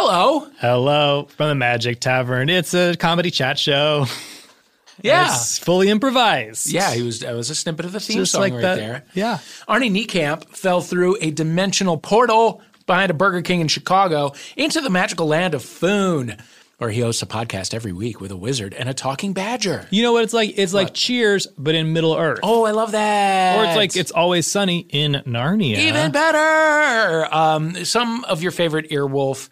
Hello. Hello from the Magic Tavern. It's a comedy chat show. Yeah. It's fully improvised. Yeah, he was. That was a snippet of the theme Just song like right that. there. Yeah. Arnie Niekamp fell through a dimensional portal behind a Burger King in Chicago into the magical land of Foon, where he hosts a podcast every week with a wizard and a talking badger. You know what it's like? It's like Cheers, but in Middle Earth. Oh, I love that. Or it's like It's Always Sunny in Narnia. even better. Um, some of your favorite earwolf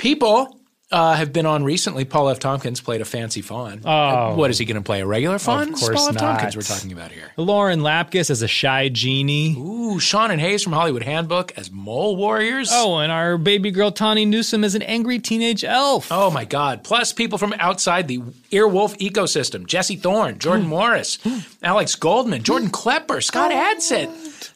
people. Uh, have been on recently. Paul F. Tompkins played a fancy fawn. Uh, oh. what is he going to play? A regular fawn? Of course Paul F. Tompkins not. we're talking about here. Lauren Lapkus as a shy genie. Ooh, Sean and Hayes from Hollywood Handbook as mole warriors. Oh, and our baby girl Tawny Newsome as an angry teenage elf. Oh my God. Plus people from outside the Earwolf ecosystem. Jesse Thorn, Jordan hmm. Morris, hmm. Alex Goldman, Jordan Klepper, Scott oh. Adsit,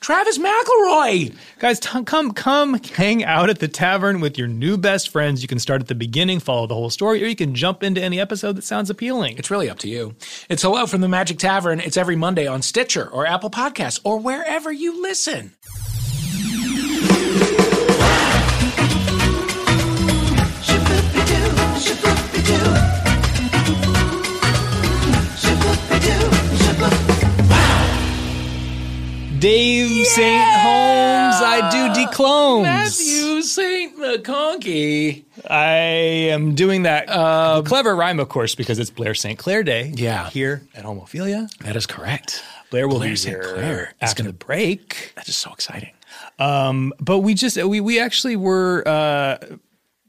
Travis McElroy. Guys, t- come come hang out at the tavern with your new best friends. You can start at the beginning, follow the whole story, or you can jump into any episode that sounds appealing. It's really up to you. It's Hello from the Magic Tavern. It's every Monday on Stitcher or Apple Podcasts or wherever you listen. Dave St. Holmes, I do declones. Matthew St. McConkey. I am doing that uh, clever rhyme, of course, because it's Blair St. Clair Day. Yeah. Here at Homophilia. That is correct. Blair will Blair be St. here Clair after gonna- the break. That is so exciting. But we just we we actually were uh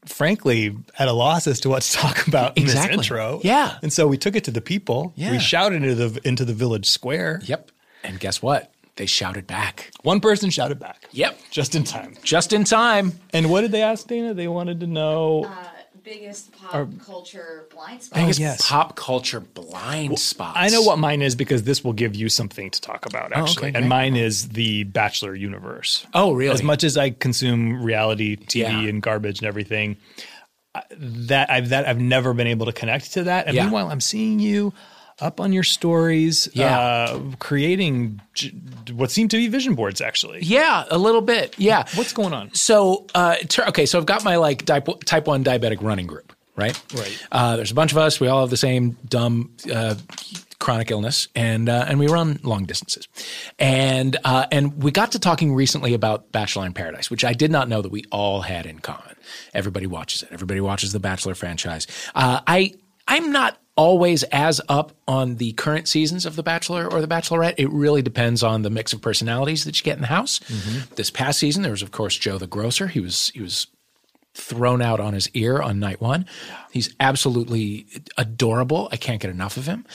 frankly at a loss as to what to talk about in Exactly. this intro. Yeah. And so we took it to the people. Yeah. We shouted into the into the village square. Yep. And guess what? They shouted back. One person shouted back. Yep. Just in time. Just in time. And what did they ask Dana? They wanted to know uh, biggest pop culture blind spot. Biggest oh, yes. pop culture blind spots. I know what mine is because this will give you something to talk about oh, actually. okay, and great. mine is the Bachelor universe. Oh, really? As much as I consume reality TV Yeah. and garbage and everything, that I've that I've never been able to connect to that. And Yeah. meanwhile, I'm seeing you up on your stories, Yeah. uh, creating j- what seem to be vision boards. Actually, Yeah, a little bit. Yeah. what's going on? So, uh, ter- okay, so I've got my like type, type 1 diabetic running group, right? Right. Uh, there's a bunch of us. We all have the same dumb uh, chronic illness, and uh, and we run long distances. And uh, and we got to talking recently about Bachelor in Paradise, which I did not know that we all had in common. Everybody watches it. Everybody watches the Bachelor franchise. Uh, I I'm not always as up on the current seasons of The Bachelor or The Bachelorette. It really depends on the mix of personalities that you get in the house. This past season, there was of course Joe the Grocer. He was he was thrown out on his ear on night one. He's absolutely adorable. I can't get enough of him.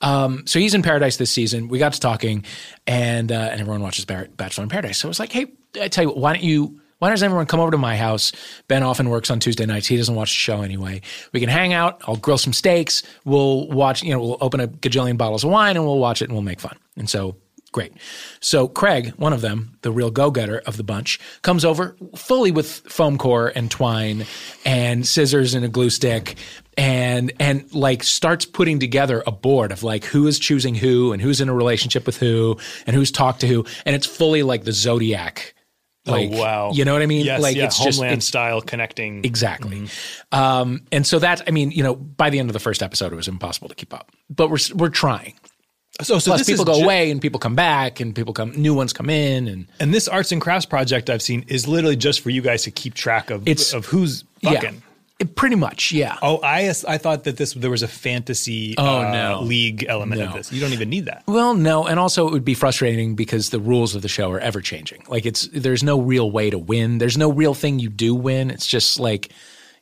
Um, so he's in Paradise this season. We got to talking, and uh, and everyone watches Bachelor in Paradise. So I was like, hey, I tell you what, why don't you? Why doesn't everyone come over to my house? Ben often works on Tuesday nights. He doesn't watch the show anyway. We can hang out. I'll grill some steaks. We'll watch. You know, we'll open a gajillion bottles of wine and we'll watch it and we'll make fun. And so Great. So Craig, one of them, the real go-getter of the bunch, comes over fully with foam core and twine and scissors and a glue stick and and like starts putting together a board of like who is choosing who and who's in a relationship with who and who's talked to who and it's fully like the zodiac. Like, oh wow! You know what I mean? Yes, like yeah, it's just homeland it's, style connecting. Exactly. Um, and so that, I mean, you know, by the end of the first episode, it was impossible to keep up. But we're we're trying. So, so Plus, people go ju- away and people come back, and people come, new ones come in, and And this arts and crafts project I've seen is literally just for you guys to keep track of It's- of who's yeah, fucking. It- pretty much, yeah. Oh, I I thought that this there was a fantasy Oh, uh, no. league element of this. You don't even need that. Well, no, and also it would be frustrating because the rules of the show are ever changing. Like it's there's no real way to win. There's no real thing you do win. It's just like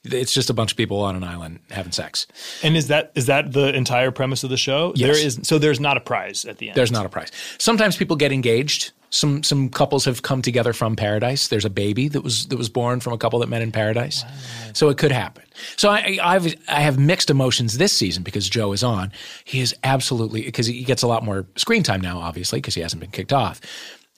it's just a bunch of people on an island having sex. And is that is that the entire premise of the show? Yes. There is so there's not a prize at the end. There's not a prize. Sometimes people get engaged. Some some couples have come together from paradise. There's a baby that was that was born from a couple that met in paradise. So it could happen. So I I've I have mixed emotions this season because Joe is on. He is absolutely because he gets a lot more screen time now, obviously because he hasn't been kicked off,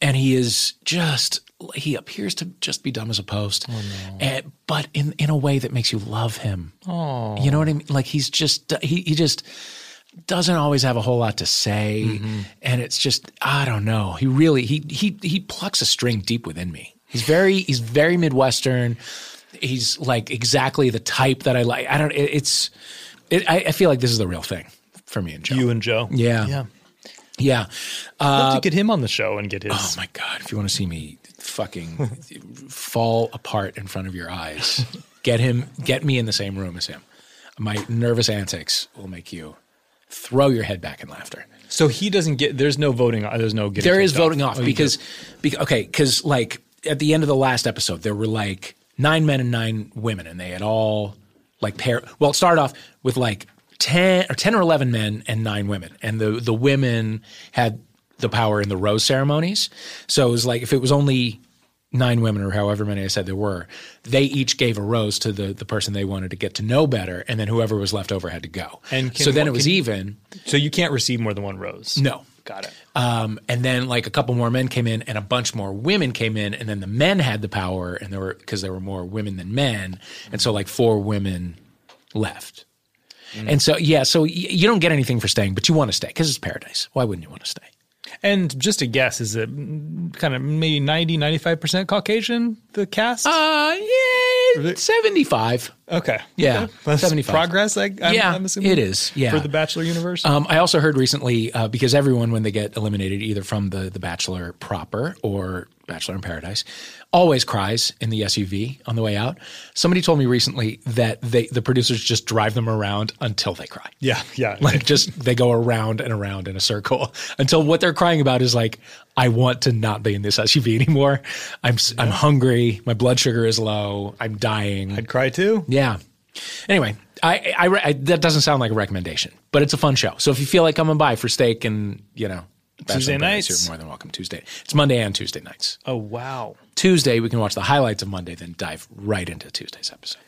and he is just he appears to just be dumb as a post, oh, and, eh, but in in a way that makes you love him. Oh, you know what I mean? Like he's just he he just doesn't always have a whole lot to say mm-hmm. and it's just i don't know he really he he he plucks a string deep within me he's very he's very midwestern He's like exactly the type that I like. I don't. It, it's. It, I, I feel like this is the real thing for me and Joe. You and Joe. Yeah. Yeah. yeah. Love to uh, get him on the show and get his. Oh my god! If you want to see me fucking fall apart in front of your eyes, get him. Get me in the same room as him. My nervous antics will make you throw your head back in laughter. So he doesn't get. There's no voting. There's no getting. There is voting off Oh, because, because okay, because like at the end of the last episode, there were like nine men and nine women, and they had all like pair. Well, it started off with like ten or ten or eleven men and nine women, and the the women had the power in the rose ceremonies. So it was like if it was only nine women or however many I said there were, they each gave a rose to the the person they wanted to get to know better, and then whoever was left over had to go. And can- so then it was can- even. So you can't receive more than one rose. No. Got it. Um, and then like a couple more men came in, and a bunch more women came in, and then the men had the power, and there were because there were more women than men, and so like four women left. And so yeah, so y- you don't get anything for staying, but you want to stay because it's paradise. Why wouldn't you want to stay? And just a guess, is it kind of maybe 90, 95% Caucasian, the cast? Uh, yeah, seventy five. okay. yeah, Okay. That's 75. progress, I, I'm, Yeah, I'm assuming. it is, yeah. For the Bachelor universe? Um, I also heard recently uh, because everyone, when they get eliminated, either from the the Bachelor proper or Bachelor in Paradise, always cries in the SUV on the way out. Somebody told me recently that they the producers just drive them around until they cry. yeah, yeah. Like just they go around and around in a circle until what they're crying about is like I want to not be in this SUV anymore. I'm s am hungry. My blood sugar is low. I'm dying. I'd cry too. Yeah. Anyway, I, I, I- that doesn't sound like a recommendation, but it's a fun show. So if you feel like coming by for steak and you know Tuesday nights. you're more than welcome. Tuesday, it's Monday and Tuesday nights. Oh, wow. Tuesday we can watch the highlights of Monday, then dive right into Tuesday's episode.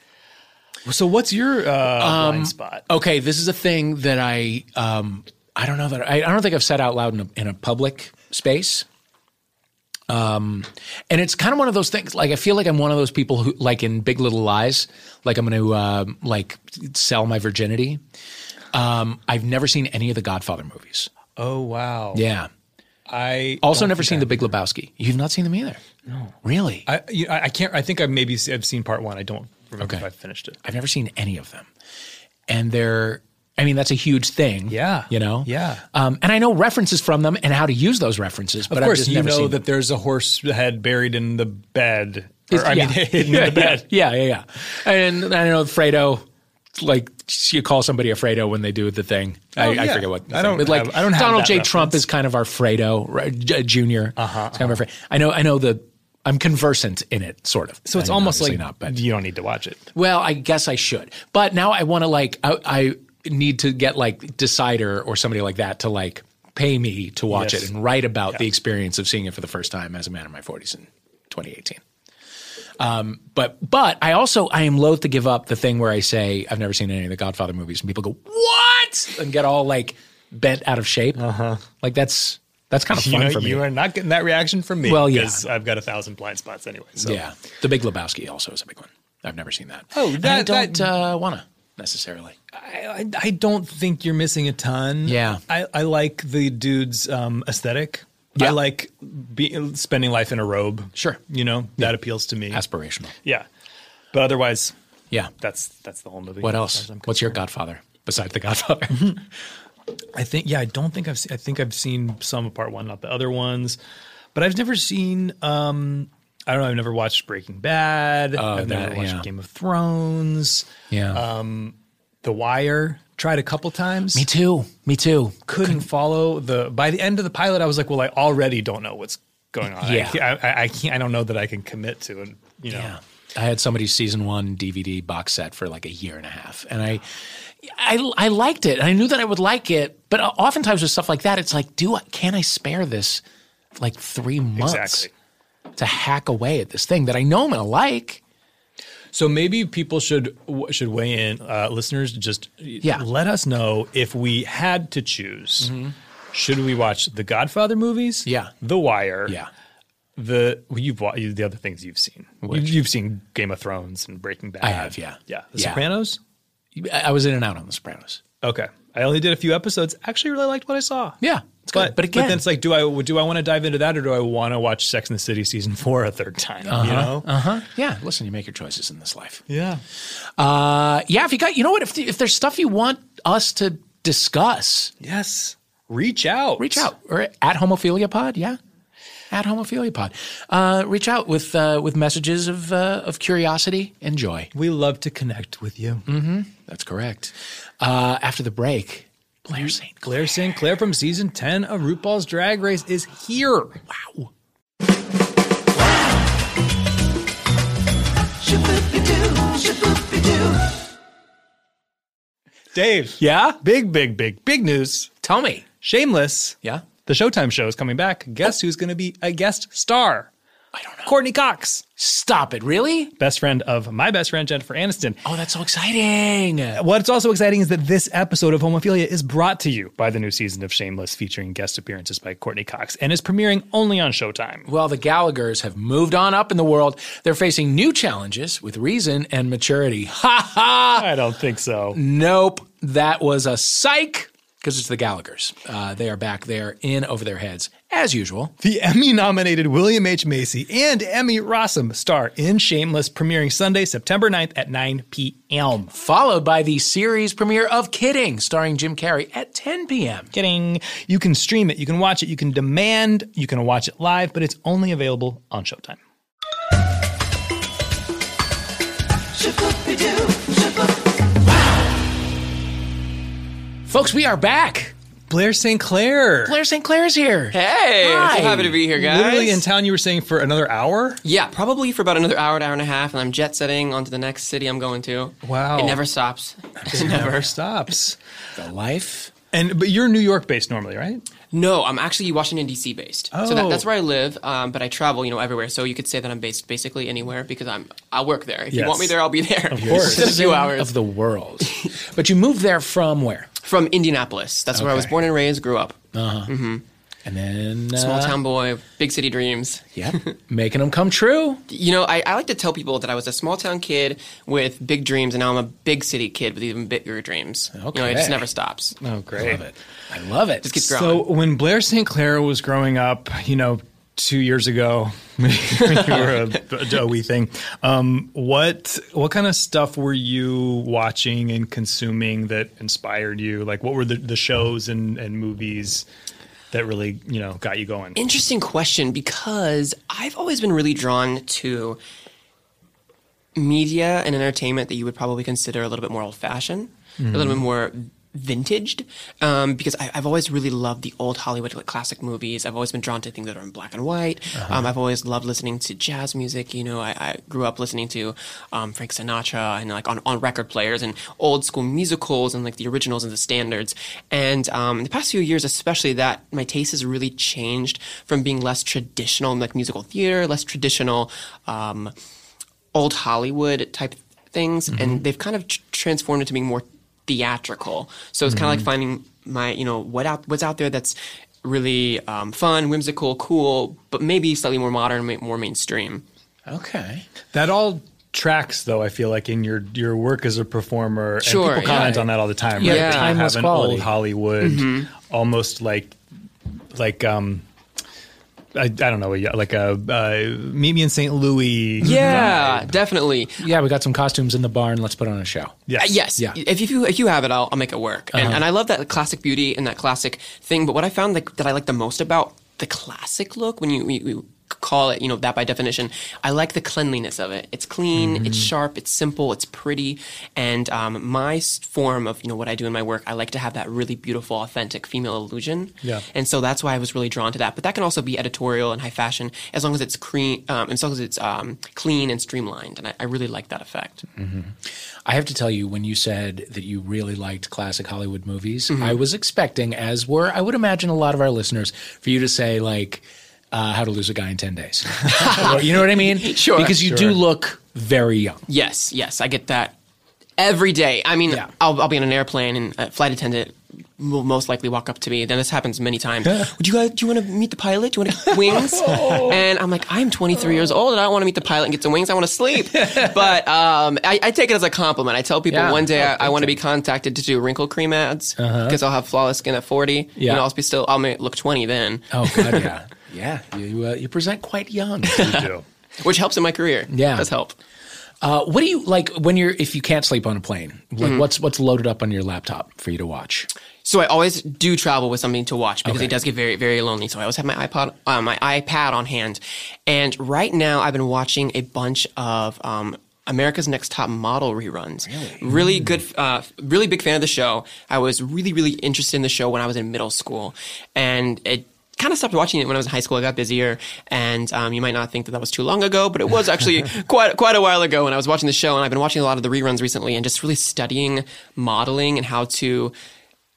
So what's your uh, Um, blind spot? Okay, this is a thing that I um I don't know that I, I don't think I've said out loud in a, in a public space. Um, and it's kind of one of those things. Like I feel like I'm one of those people who, like in Big Little Lies, like I'm going to um, like sell my virginity. Um, I've never seen any of the Godfather movies. Oh, wow. Yeah. I Also, never seen The Big Lebowski. You've not seen them either. No. Really? I, you I can't. I think I maybe I've seen part one. I don't remember Okay. if I finished it. I've never seen any of them. And they're, I mean, that's a huge thing. Yeah. You know? Yeah. Um, and I know references from them and how to use those references, but Of course, just you never know seen that there's a horse head buried in the bed. Or, I yeah. mean, hidden yeah, in the bed. Yeah, yeah, yeah. And I know Fredo, like you call somebody a Fredo when they do the thing. I, Oh, I yeah. forget what. I don't but like have- I don't Donald J. Trump is kind of our Fredo right, Junior. Uh-huh, Kind of our Fre- I know. I know the. I'm conversant in it, sort of. So it's I mean, almost like not, but you don't need to watch it. well, I guess I should. But now I want to like I, I need to get like Decider or somebody like that to like pay me to watch Yes. it and write about the experience of seeing it for the first time as a man in my 40s in 2018. Um, but but I also I am loath to give up the thing where I say I've never seen any of the Godfather movies and people go what and get all like bent out of shape. Uh-huh. Like that's that's kind of You fun know, for me. you are not getting that reaction from me. Well, yeah. I've got a thousand blind spots anyway. So. Yeah, The Big Lebowski also is a big one. I've never seen that. Oh, And I don't that- uh, want to necessarily. I, I, I don't think you're missing a ton. Yeah. I, I like the dude's um, aesthetic. Yeah. I like be, spending life in a robe. Sure. You know, that appeals to me. Aspirational. yeah. But otherwise, Yeah. that's that's the whole movie. What else? far as I'm What's your. Godfather besides the Godfather? I think yeah, I don't think I've seen, I think I've seen some of part one, not the other ones, but I've never seen. um I don't know. I've never watched Breaking Bad. I've never that- watched yeah. Game of Thrones. yeah. Um The Wire. Tried a couple times. Me too. Me too. couldn't follow the. By the end of the pilot, I was like, well, I already don't know what's going on. Yeah. I, I, I can't. I don't know that I can commit to And You know. Yeah. I had somebody's season one DVD box set for like a year and a half, and I, I, I liked it. and I knew that I would like it, but oftentimes with stuff like that, it's like, do I, can I spare this like three months Exactly. to hack away at this thing that I know I'm gonna like? So maybe people should should weigh in. Uh, listeners, just Yeah. let us know if we had to choose. Should we watch the Godfather movies? Yeah. The Wire. Yeah. The well, you've wa- the other things you've seen. You, you've seen Game of Thrones and Breaking Bad. I have, yeah. Yeah. The Yeah. Sopranos. I was in and out on The Sopranos. Okay. I only did a few episodes. Actually, really liked what I saw. Yeah, It's good. But, But again, then it's like, do I do I want to dive into that, or do I want to watch Sex and the City season four a third time? You know? uh huh. Yeah. Listen, you make your choices in this life. Yeah. Uh, yeah. If you got, you know what? If if there's stuff you want us to discuss, Yes. Reach out. reach out or at Homophilia Pod. Yeah. At Homophilia Pod, uh, reach out with uh, with messages of uh, of curiosity and joy. We love to connect with you. That's correct. Uh, after the break, Blair Saint Clair St. Clair from season 10 of RuPaul's Drag Race is here. Wow. Dave. Yeah. Big, big, big, big news. Tell me. Shameless. Yeah. The Showtime show is coming back. Guess oh. who's going to be a guest star? I don't know. Courteney Cox, Stop it. Really? best friend of my best friend, Jennifer Aniston. Oh, that's so exciting. What's also exciting is that this episode of Homophilia is brought to you by the new season of Shameless, featuring guest appearances by Courteney Cox, and is premiering only on Showtime. Well, the Gallaghers have moved on up in the world. They're facing new challenges with reason and maturity. Ha ha! I don't think so. Nope. That was a psych because it's the Gallaghers. Uh, they are back there in over their heads, as usual. The Emmy nominated William H. Macy and Emmy Rossum star in Shameless, premiering Sunday, September 9th at 9 p.m. Followed by the series premiere of Kidding, starring Jim Carrey at 10 p.m. Kidding. You can stream it, you can watch it, you can demand, you can watch it live, but it's only available on Showtime. Folks, we are back. Blair St. Clair. Blair St. Clair's here. Hey, I'm Hi. so happy to be here, guys. Literally in town, you were saying for another hour? Yeah, probably for about another hour, hour and a half, and I'm jet setting onto the next city I'm going to. Wow. It never stops. It never stops. The life. And but you're New York based normally, right? No, I'm actually Washington D.C. based. So Oh. that, that's where I live, um, but I travel, you know, everywhere. So you could say that I'm based basically anywhere because I'm I work there. If Yes. you want me there, I'll be there. Of course. Just a few hours of the world. but you moved there from where? from Indianapolis. That's where I was born and raised, grew up. And then uh, Small town boy, big city dreams. Yeah, making them come true. You know, I, I like to tell people that I was a small town kid with big dreams, and now I'm a big city kid with even bigger dreams. You know, it just never stops. Oh, great. I love it. I love it. Just keeps growing. So when Blair St. Clair was growing up, you know, two years ago, when you were a, a wee thing, um, what what kind of stuff were you watching and consuming that inspired you? Like, what were the, the shows and, and movies that really you know got you going? Interesting question because I've always been really drawn to media and entertainment that you would probably consider a little bit more old fashioned, a little mm-hmm. bit more vintaged um, because I, I've always really loved the old Hollywood like, classic movies. I've always been drawn to things that are in black and white. Um, I've always loved listening to jazz music. You know, I, I grew up listening to um, Frank Sinatra and like on, on record players and old school musicals and like the originals and the standards. And um, the past few years, especially that my taste has really changed from being less traditional like musical theater, less traditional. Um, old Hollywood type things, and they've kind of tr- transformed into being more theatrical. So it's kind of like finding my, you know, what out what's out there that's really um, fun, whimsical, cool, but maybe slightly more modern, more mainstream. okay. That all tracks, though. I feel like in your your work as a performer, Sure, and people comment yeah. on that all the time. Yeah, right? That you timeless have an quality. old Hollywood, almost like like um. I, I don't know, like a uh, meet me in St. Louis. Yeah, definitely. Yeah, we got some costumes in the barn. Let's put on a show. Yes. Uh, yes. Yeah. If you if you have it, I'll, I'll make it work. And, and I love that classic beauty and that classic thing. But what I found like that I like the most about the classic look when you, you, you call it, you know, that by definition, I like the cleanliness of it. It's clean, it's sharp, it's simple, it's pretty. And um, my form of you know what I do in my work, I like to have that really beautiful, authentic female illusion. Yeah. And so that's why I was really drawn to that. But that can also be editorial and high fashion as long as it's clean, um, as long as it's um, clean and streamlined. And I, I really like that effect. I have to tell you, when you said that you really liked classic Hollywood movies, Mm-hmm. I was expecting, as were I would imagine a lot of our listeners, for you to say like, uh, "How to Lose a Guy in Ten Days." You know what I mean? Sure. Because you do look very young. Yes, yes, I get that every day. I mean, Yeah. I'll, I'll be on an airplane and a flight attendant will most likely walk up to me. Then this happens many times. Would you guys? Do you want to meet the pilot? Do you want to get wings? and I'm like, I'm 23 years old and I don't want to meet the pilot and get some wings. I want to sleep. but um, I, I take it as a compliment. I tell people Yeah. one day Oh, I, I want to be contacted to do wrinkle cream ads because I'll have flawless skin at 40. Yeah. and I'll be still. I'll may look 20 then, Oh God, yeah, yeah. You uh, you present quite young. You do. which helps in my career. Yeah. does help. Uh, what do you like when you're if you can't sleep on a plane? Like Mm-hmm. what's what's loaded up on your laptop for you to watch? So I always do travel with something to watch because Okay. it does get very, very lonely. So I always have my iPod, uh, my iPad on hand, and right now I've been watching a bunch of um, America's Next Top Model reruns. Really, good, uh, really big fan of the show. I was really, really interested in the show when I was in middle school, and it kind of stopped watching it when I was in high school. I got busier, and um, you might not think that that was too long ago, but it was actually quite quite a while ago when I was watching the show. And I've been watching a lot of the reruns recently, and just really studying modeling and how to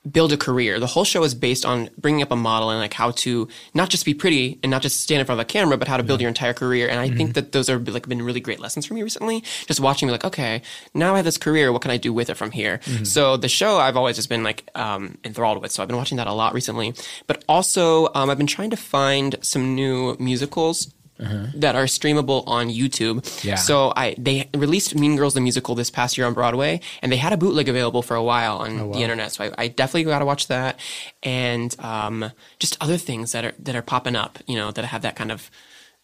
build a career. The whole show is based on bringing up a model and like how to not just be pretty and not just stand in front of a camera, but how to build your entire career. And I think that those are like been really great lessons for me recently. Just watching me like, okay, now I have this career. What can I do with it from here? So the show I've always just been like um, enthralled with. So I've been watching that a lot recently. But also um, I've been trying to find some new musicals. That are streamable on YouTube. Yeah. So I they released Mean Girls the musical this past year on Broadway, and they had a bootleg available for a while on the internet. So I, I definitely got to watch that, and um, just other things that are that are popping up. You know, that have that kind of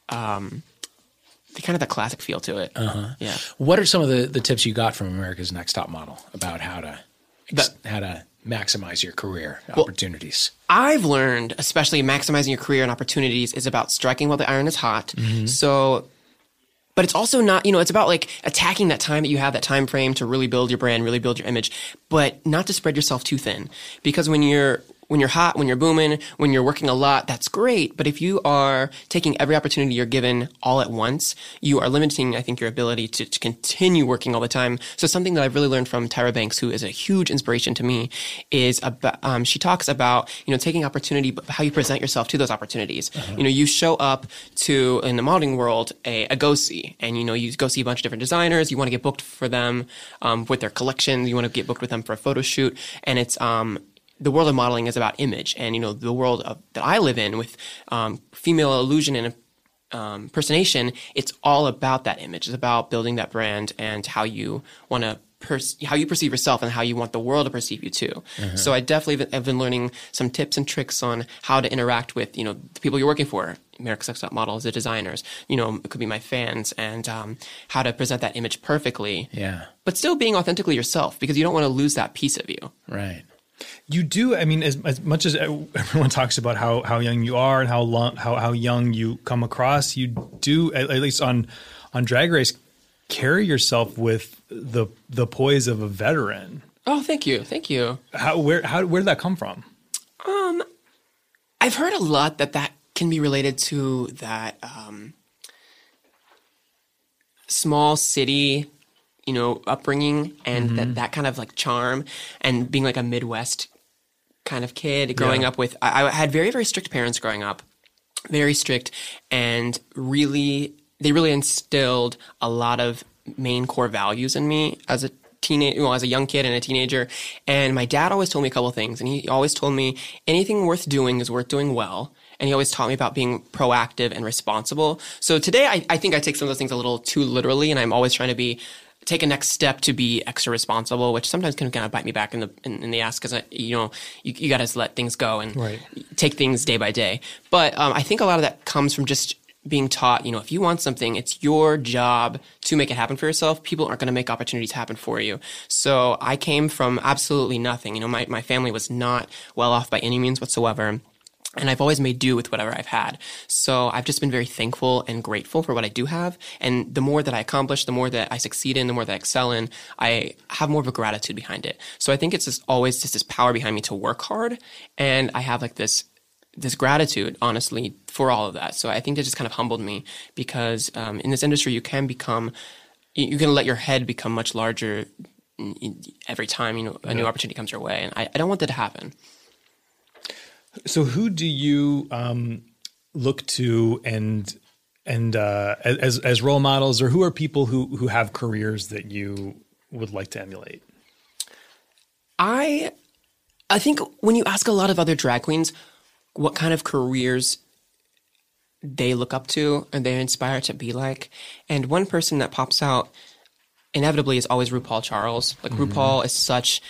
um, the kind of that classic feel to it. Uh-huh. Yeah. What are some of the, the tips you got from America's Next Top Model about how to ex- That- how to maximize your career opportunities? I've learned, especially maximizing your career and opportunities, is about striking while the iron is hot. Mm-hmm. So, but it's also not, you know, it's about like attacking that time that you have, that time frame to really build your brand, really build your image, but not to spread yourself too thin. Because when you're when you're hot, when you're booming, when you're working a lot, that's great. But if you are taking every opportunity you're given all at once, you are limiting, I think, your ability to, to continue working all the time. So something that I've really learned from Tyra Banks, who is a huge inspiration to me, is about, um, she talks about, you know, taking opportunity, but how you present yourself to those opportunities. You know, you show up to, in the modeling world, a, a go see, and, you know, you go see a bunch of different designers, you want to get booked for them, um, with their collections, you want to get booked with them for a photo shoot, and it's, um, the world of modeling is about image, and you know the world of, that I live in with um, female illusion and um, impersonation. It's all about that image. It's about building that brand and how you want to. How you perceive yourself and how you want the world to perceive you too. So I definitely have been learning some tips and tricks on how to interact with you know the people you're working for, America's Next Top Models, the designers. You know, it could be my fans, and um, how to present that image perfectly. Yeah. But still being authentically yourself because you don't want to lose that piece of you. Right. You do. I mean, as, as much as everyone talks about how, how young you are and how long how, how young you come across, you do at, at least on on Drag Race carry yourself with the the poise of a veteran. Oh, thank you, thank you. How where how where did that come from? Um, I've heard a lot that that can be related to that um, small city, you know, upbringing and that, that kind of like charm and being like a Midwest kind of kid growing Yeah. up with. I, I had very, very strict parents growing up, very strict and really, they really instilled a lot of main core values in me as a teenage, well, as a young kid and a teenager. And my dad always told me a couple of things, and he always told me anything worth doing is worth doing well. And he always taught me about being proactive and responsible. So today, I, I think I take some of those things a little too literally, and I'm always trying to be take a next step to be extra responsible, which sometimes can kind of bite me back in the in, in the ass because you know you, you got to let things go and Right. take things day by day. But um, I think a lot of that comes from just being taught, you know, if you want something, it's your job to make it happen for yourself. People aren't going to make opportunities happen for you. So I came from absolutely nothing. You know, my, my family was not well off by any means whatsoever. And I've always made do with whatever I've had. So I've just been very thankful and grateful for what I do have. And the more that I accomplish, the more that I succeed in, the more that I excel in, I have more of a gratitude behind it. So I think it's just always just this power behind me to work hard. And I have like this this gratitude, honestly, for all of that. So I think that just kind of humbled me because um, in this industry, you can become, you, can let your head become much larger in- every time you know a new opportunity comes your way, and I, I don't want that to happen. So who do you um, look to and and uh, as as role models, or who are people who who have careers that you would like to emulate? I I think when you ask a lot of other drag queens what kind of careers they look up to and they're inspired to be like, and one person that pops out inevitably is always RuPaul Charles. Like RuPaul is such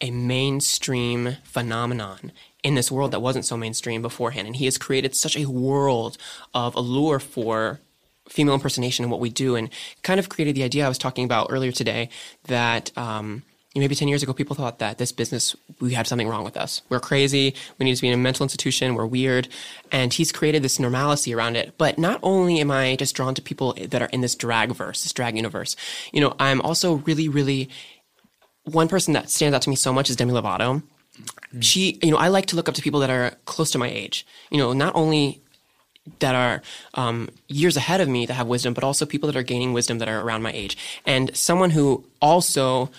a mainstream phenomenon in this world that wasn't so mainstream beforehand, and he has created such a world of allure for female impersonation and what we do, and kind of created the idea I was talking about earlier today that. Um, maybe 10 years ago, people thought that this business, we had something wrong with us. We're crazy. We need to be in a mental institution. We're weird. And he's created this normalcy around it. But not only am I just drawn to people that are in this drag verse, this drag universe, you know, I'm also really, really, one person that stands out to me so much is Demi Lovato. She, you know, I like to look up to people that are close to my age. You know, not only that are um, years ahead of me that have wisdom, but also people that are gaining wisdom that are around my age. And someone who also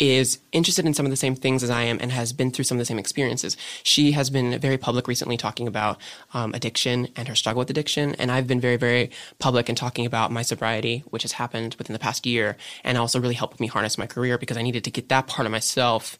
is interested in some of the same things as I am and has been through some of the same experiences. She has been very public recently talking about um, addiction and her struggle with addiction. And I've been very, very public in talking about my sobriety, which has happened within the past year and also really helped me harness my career because I needed to get that part of myself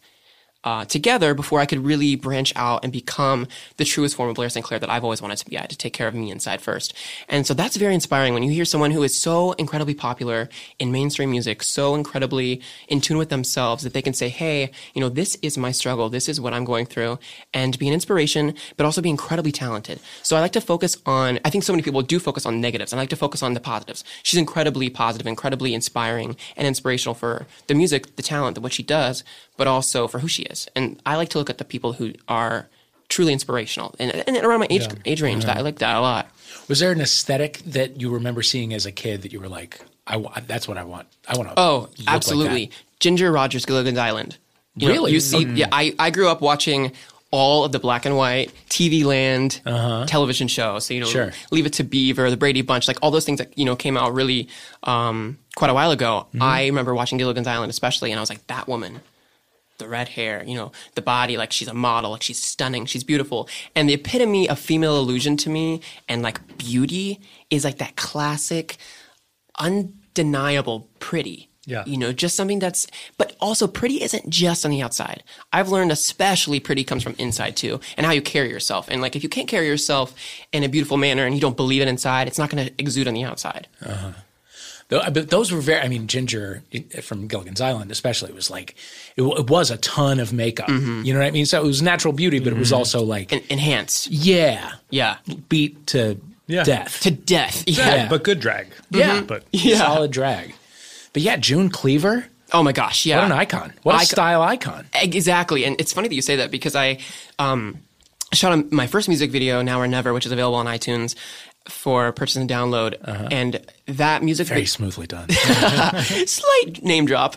uh, together before I could really branch out and become the truest form of Blair St. Clair that I've always wanted to be. I had to take care of me inside first. And so that's very inspiring when you hear someone who is so incredibly popular in mainstream music, so incredibly in tune with themselves that they can say, hey, you know, this is my struggle. This is what I'm going through and be an inspiration, but also be incredibly talented. So I like to focus on, I think so many people do focus on negatives. I like to focus on the positives. She's incredibly positive, incredibly inspiring and inspirational for the music, the talent, what she does, but also for who she is. And I like to look at the people who are truly inspirational and, and around my age age range. That I like that a lot. Was there an aesthetic that you remember seeing as a kid that you were like, I that's what I want. I want to. Oh, absolutely. Ginger Rogers, Gilligan's Island. You know, Really? you see, mm. yeah. I, I grew up watching all of the black and white TV land uh-huh. television shows. So you know, Sure. Leave It to Beaver, The Brady Bunch, like all those things that you know came out really um, quite a while ago. Mm-hmm. I remember watching Gilligan's Island especially, and I was like, that woman. The red hair, you know, the body, like she's a model, like she's stunning, she's beautiful. And the epitome of female illusion to me and like beauty is like that classic undeniable pretty. Yeah. You know, just something that's, but also pretty isn't just on the outside. I've learned especially pretty comes from inside too, and how you carry yourself. And like, if you can't carry yourself in a beautiful manner and you don't believe it inside, it's not going to exude on the outside. Tho- Uh, but those were very. I mean, Ginger eh, from Gilligan's Island, especially, was like it, it was a ton of makeup. Mm-hmm. You know what I mean? So it was natural beauty, but it was mm-hmm. also like En- enhanced. yeah, Yeah. beat to Yeah. death. To death. Yeah. Yeah. but good drag. Yeah. Mm-hmm. But Yeah. solid drag. But yeah, June Cleaver, Oh my gosh. Yeah. what an icon! What a Icon. style icon! Exactly. And it's funny that you say that because I um, shot my first music video, Now or Never, which is available on iTunes for purchase and download. Uh-huh. And that music Very video. smoothly done. slight name drop.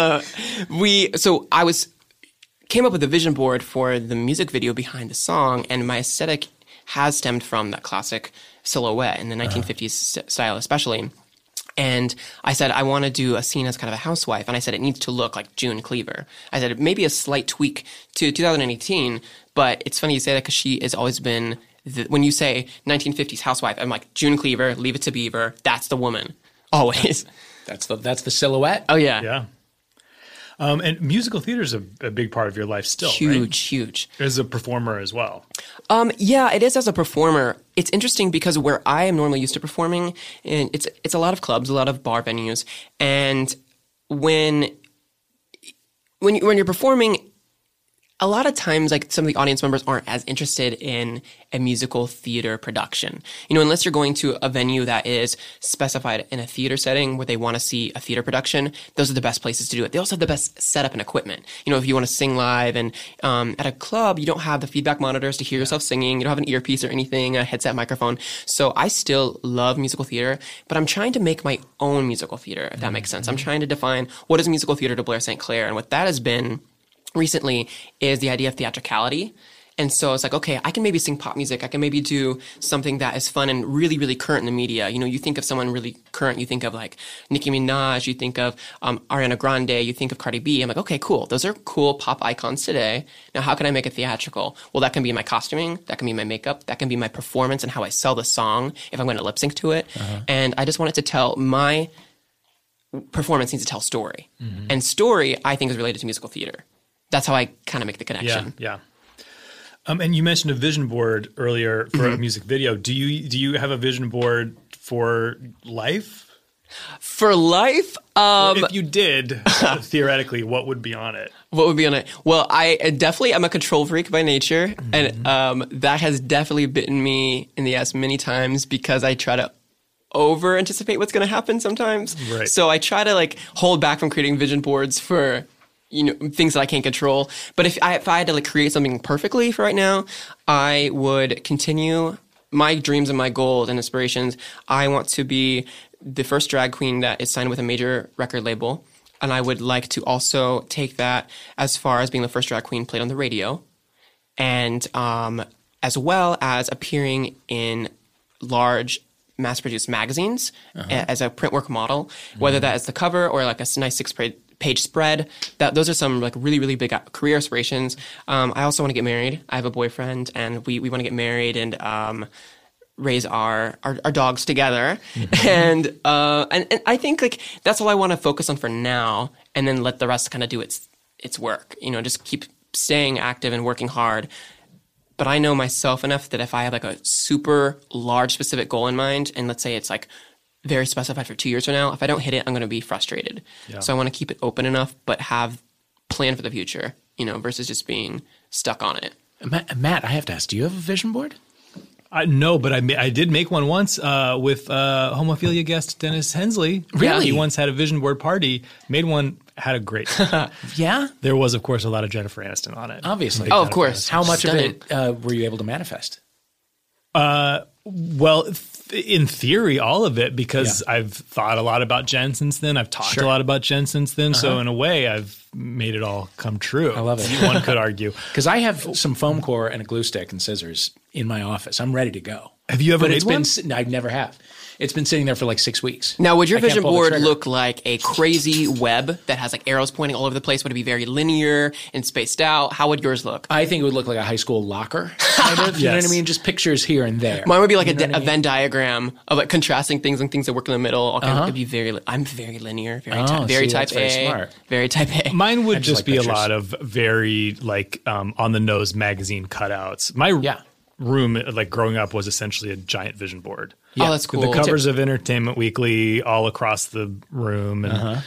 we so I was came up with a vision board for the music video behind the song, and my aesthetic has stemmed from that classic silhouette in the uh-huh. 1950s st- style, especially. And I said, I want to do a scene as kind of a housewife. And I said, it needs to look like June Cleaver. I said, maybe a slight tweak to 2018, but it's funny you say that because she has always been, the, when you say 1950s housewife, I'm like, June Cleaver, Leave It to Beaver, that's the woman. Always. that's the that's the silhouette. Oh, yeah. yeah. Um, and musical theater is a, a big part of your life still, right? Huge, huge. As a performer as well. Um, yeah, it is as a performer. It's interesting because where I am normally used to performing, and it's it's a lot of clubs, a lot of bar venues, and when when you, when you're performing, a lot of times like some of the audience members aren't as interested in a musical theater production. You know unless you're going to a venue that is specified in a theater setting where they want to see a theater production those are the best places to do it. They also have the best setup and equipment. You know if you want to sing live and um, at a club you don't have the feedback monitors to hear yourself singing. You don't have an earpiece or anything a headset microphone. So i still love musical theater but i'm trying to make my own musical theater if that makes sense. I'm trying to define what is musical theater to blair st clair and what that has been recently is the idea of theatricality. And so it's like, okay, I can maybe sing pop music. I can maybe do something that is fun and really, really current in the media. You know, you think of someone really current, you think of like Nicki Minaj, you think of um, Ariana Grande, you think of Cardi B. I'm like, okay, cool. Those are cool pop icons today. Now, how can I make it theatrical? Well, that can be my costuming, that can be my makeup, that can be my performance and how I sell the song if I'm going to lip sync to it. And I just wanted to tell my performance needs to tell story. And story, I think, is related to musical theater. That's how I kind of make the connection. yeah. Um, and you mentioned a vision board earlier for Mm-hmm. a music video. Do you do you have a vision board for life? For life, um, if you did, theoretically, what would be on it? What would be on it? Well, I uh, definitely am a control freak by nature, and um, that has definitely bitten me in the ass many times because I try to over anticipate what's going to happen sometimes. Right. So I try to like hold back from creating vision boards for you know things that I can't control. But if I if I had to like create something perfectly for right now, I would continue my dreams and my goals and aspirations. I want to be the first drag queen that is signed with a major record label. And I would like to also take that as far as being the first drag queen played on the radio and um, as well as appearing in large mass-produced magazines a- as a print work model, whether that is the cover or like a nice six-page spread. That those are some like really really big uh, career aspirations. Um, I also want to get married. I have a boyfriend, and we we want to get married and. Um, raise our, our our dogs together and uh and, and i think like that's all i want to focus on for now and then let the rest kind of do its its work you know just keep staying active and working hard but i know myself enough that if i have like a super large specific goal in mind and let's say it's like very specified for two years from now if i don't hit it i'm going to be frustrated so i want to keep it open enough but have plan for the future you know versus just being stuck on it Matt, Matt, I have to ask, do you have a vision board? I no, but I I did make one once uh, with uh, homophilia guest Dennis Hensley. Really? he once had a vision board party. Made one, had a great. time. Yeah, there was, of course, a lot of Jennifer Aniston on it. obviously. oh of course How much Stunning. of it uh, were you able to manifest? Well, th- in theory, all of it, because Yeah. I've thought a lot about Jen since then. I've talked Sure. Uh-huh. a lot about Jen since then. So in a way, I've made it all come true. I love it. One could argue. Because I have some foam core and a glue stick and scissors in my office. I'm ready to go. Have you ever But made it's one? been sit- I never have. It's been sitting there for like six weeks. Now, would your I vision board look like a crazy web that has like arrows pointing all over the place? Would it be very linear and spaced out? How would yours look? I think it would look like a high school locker. Kind of, You know what I mean? Just pictures here and there. Mine would be like You a, know di- what I a mean? Venn diagram of like contrasting things and things that work in the middle. All kind of, it'd be very. li- I'm very linear, very Oh, ty- very see, type that's very A, smart. very type A. Mine would just just, like be pictures. a lot of very like um, on the nose magazine cutouts. My Yeah. Room, like growing up, was essentially a giant vision board. Oh, that's cool. The covers of Entertainment Weekly all across the room, and Uh-huh.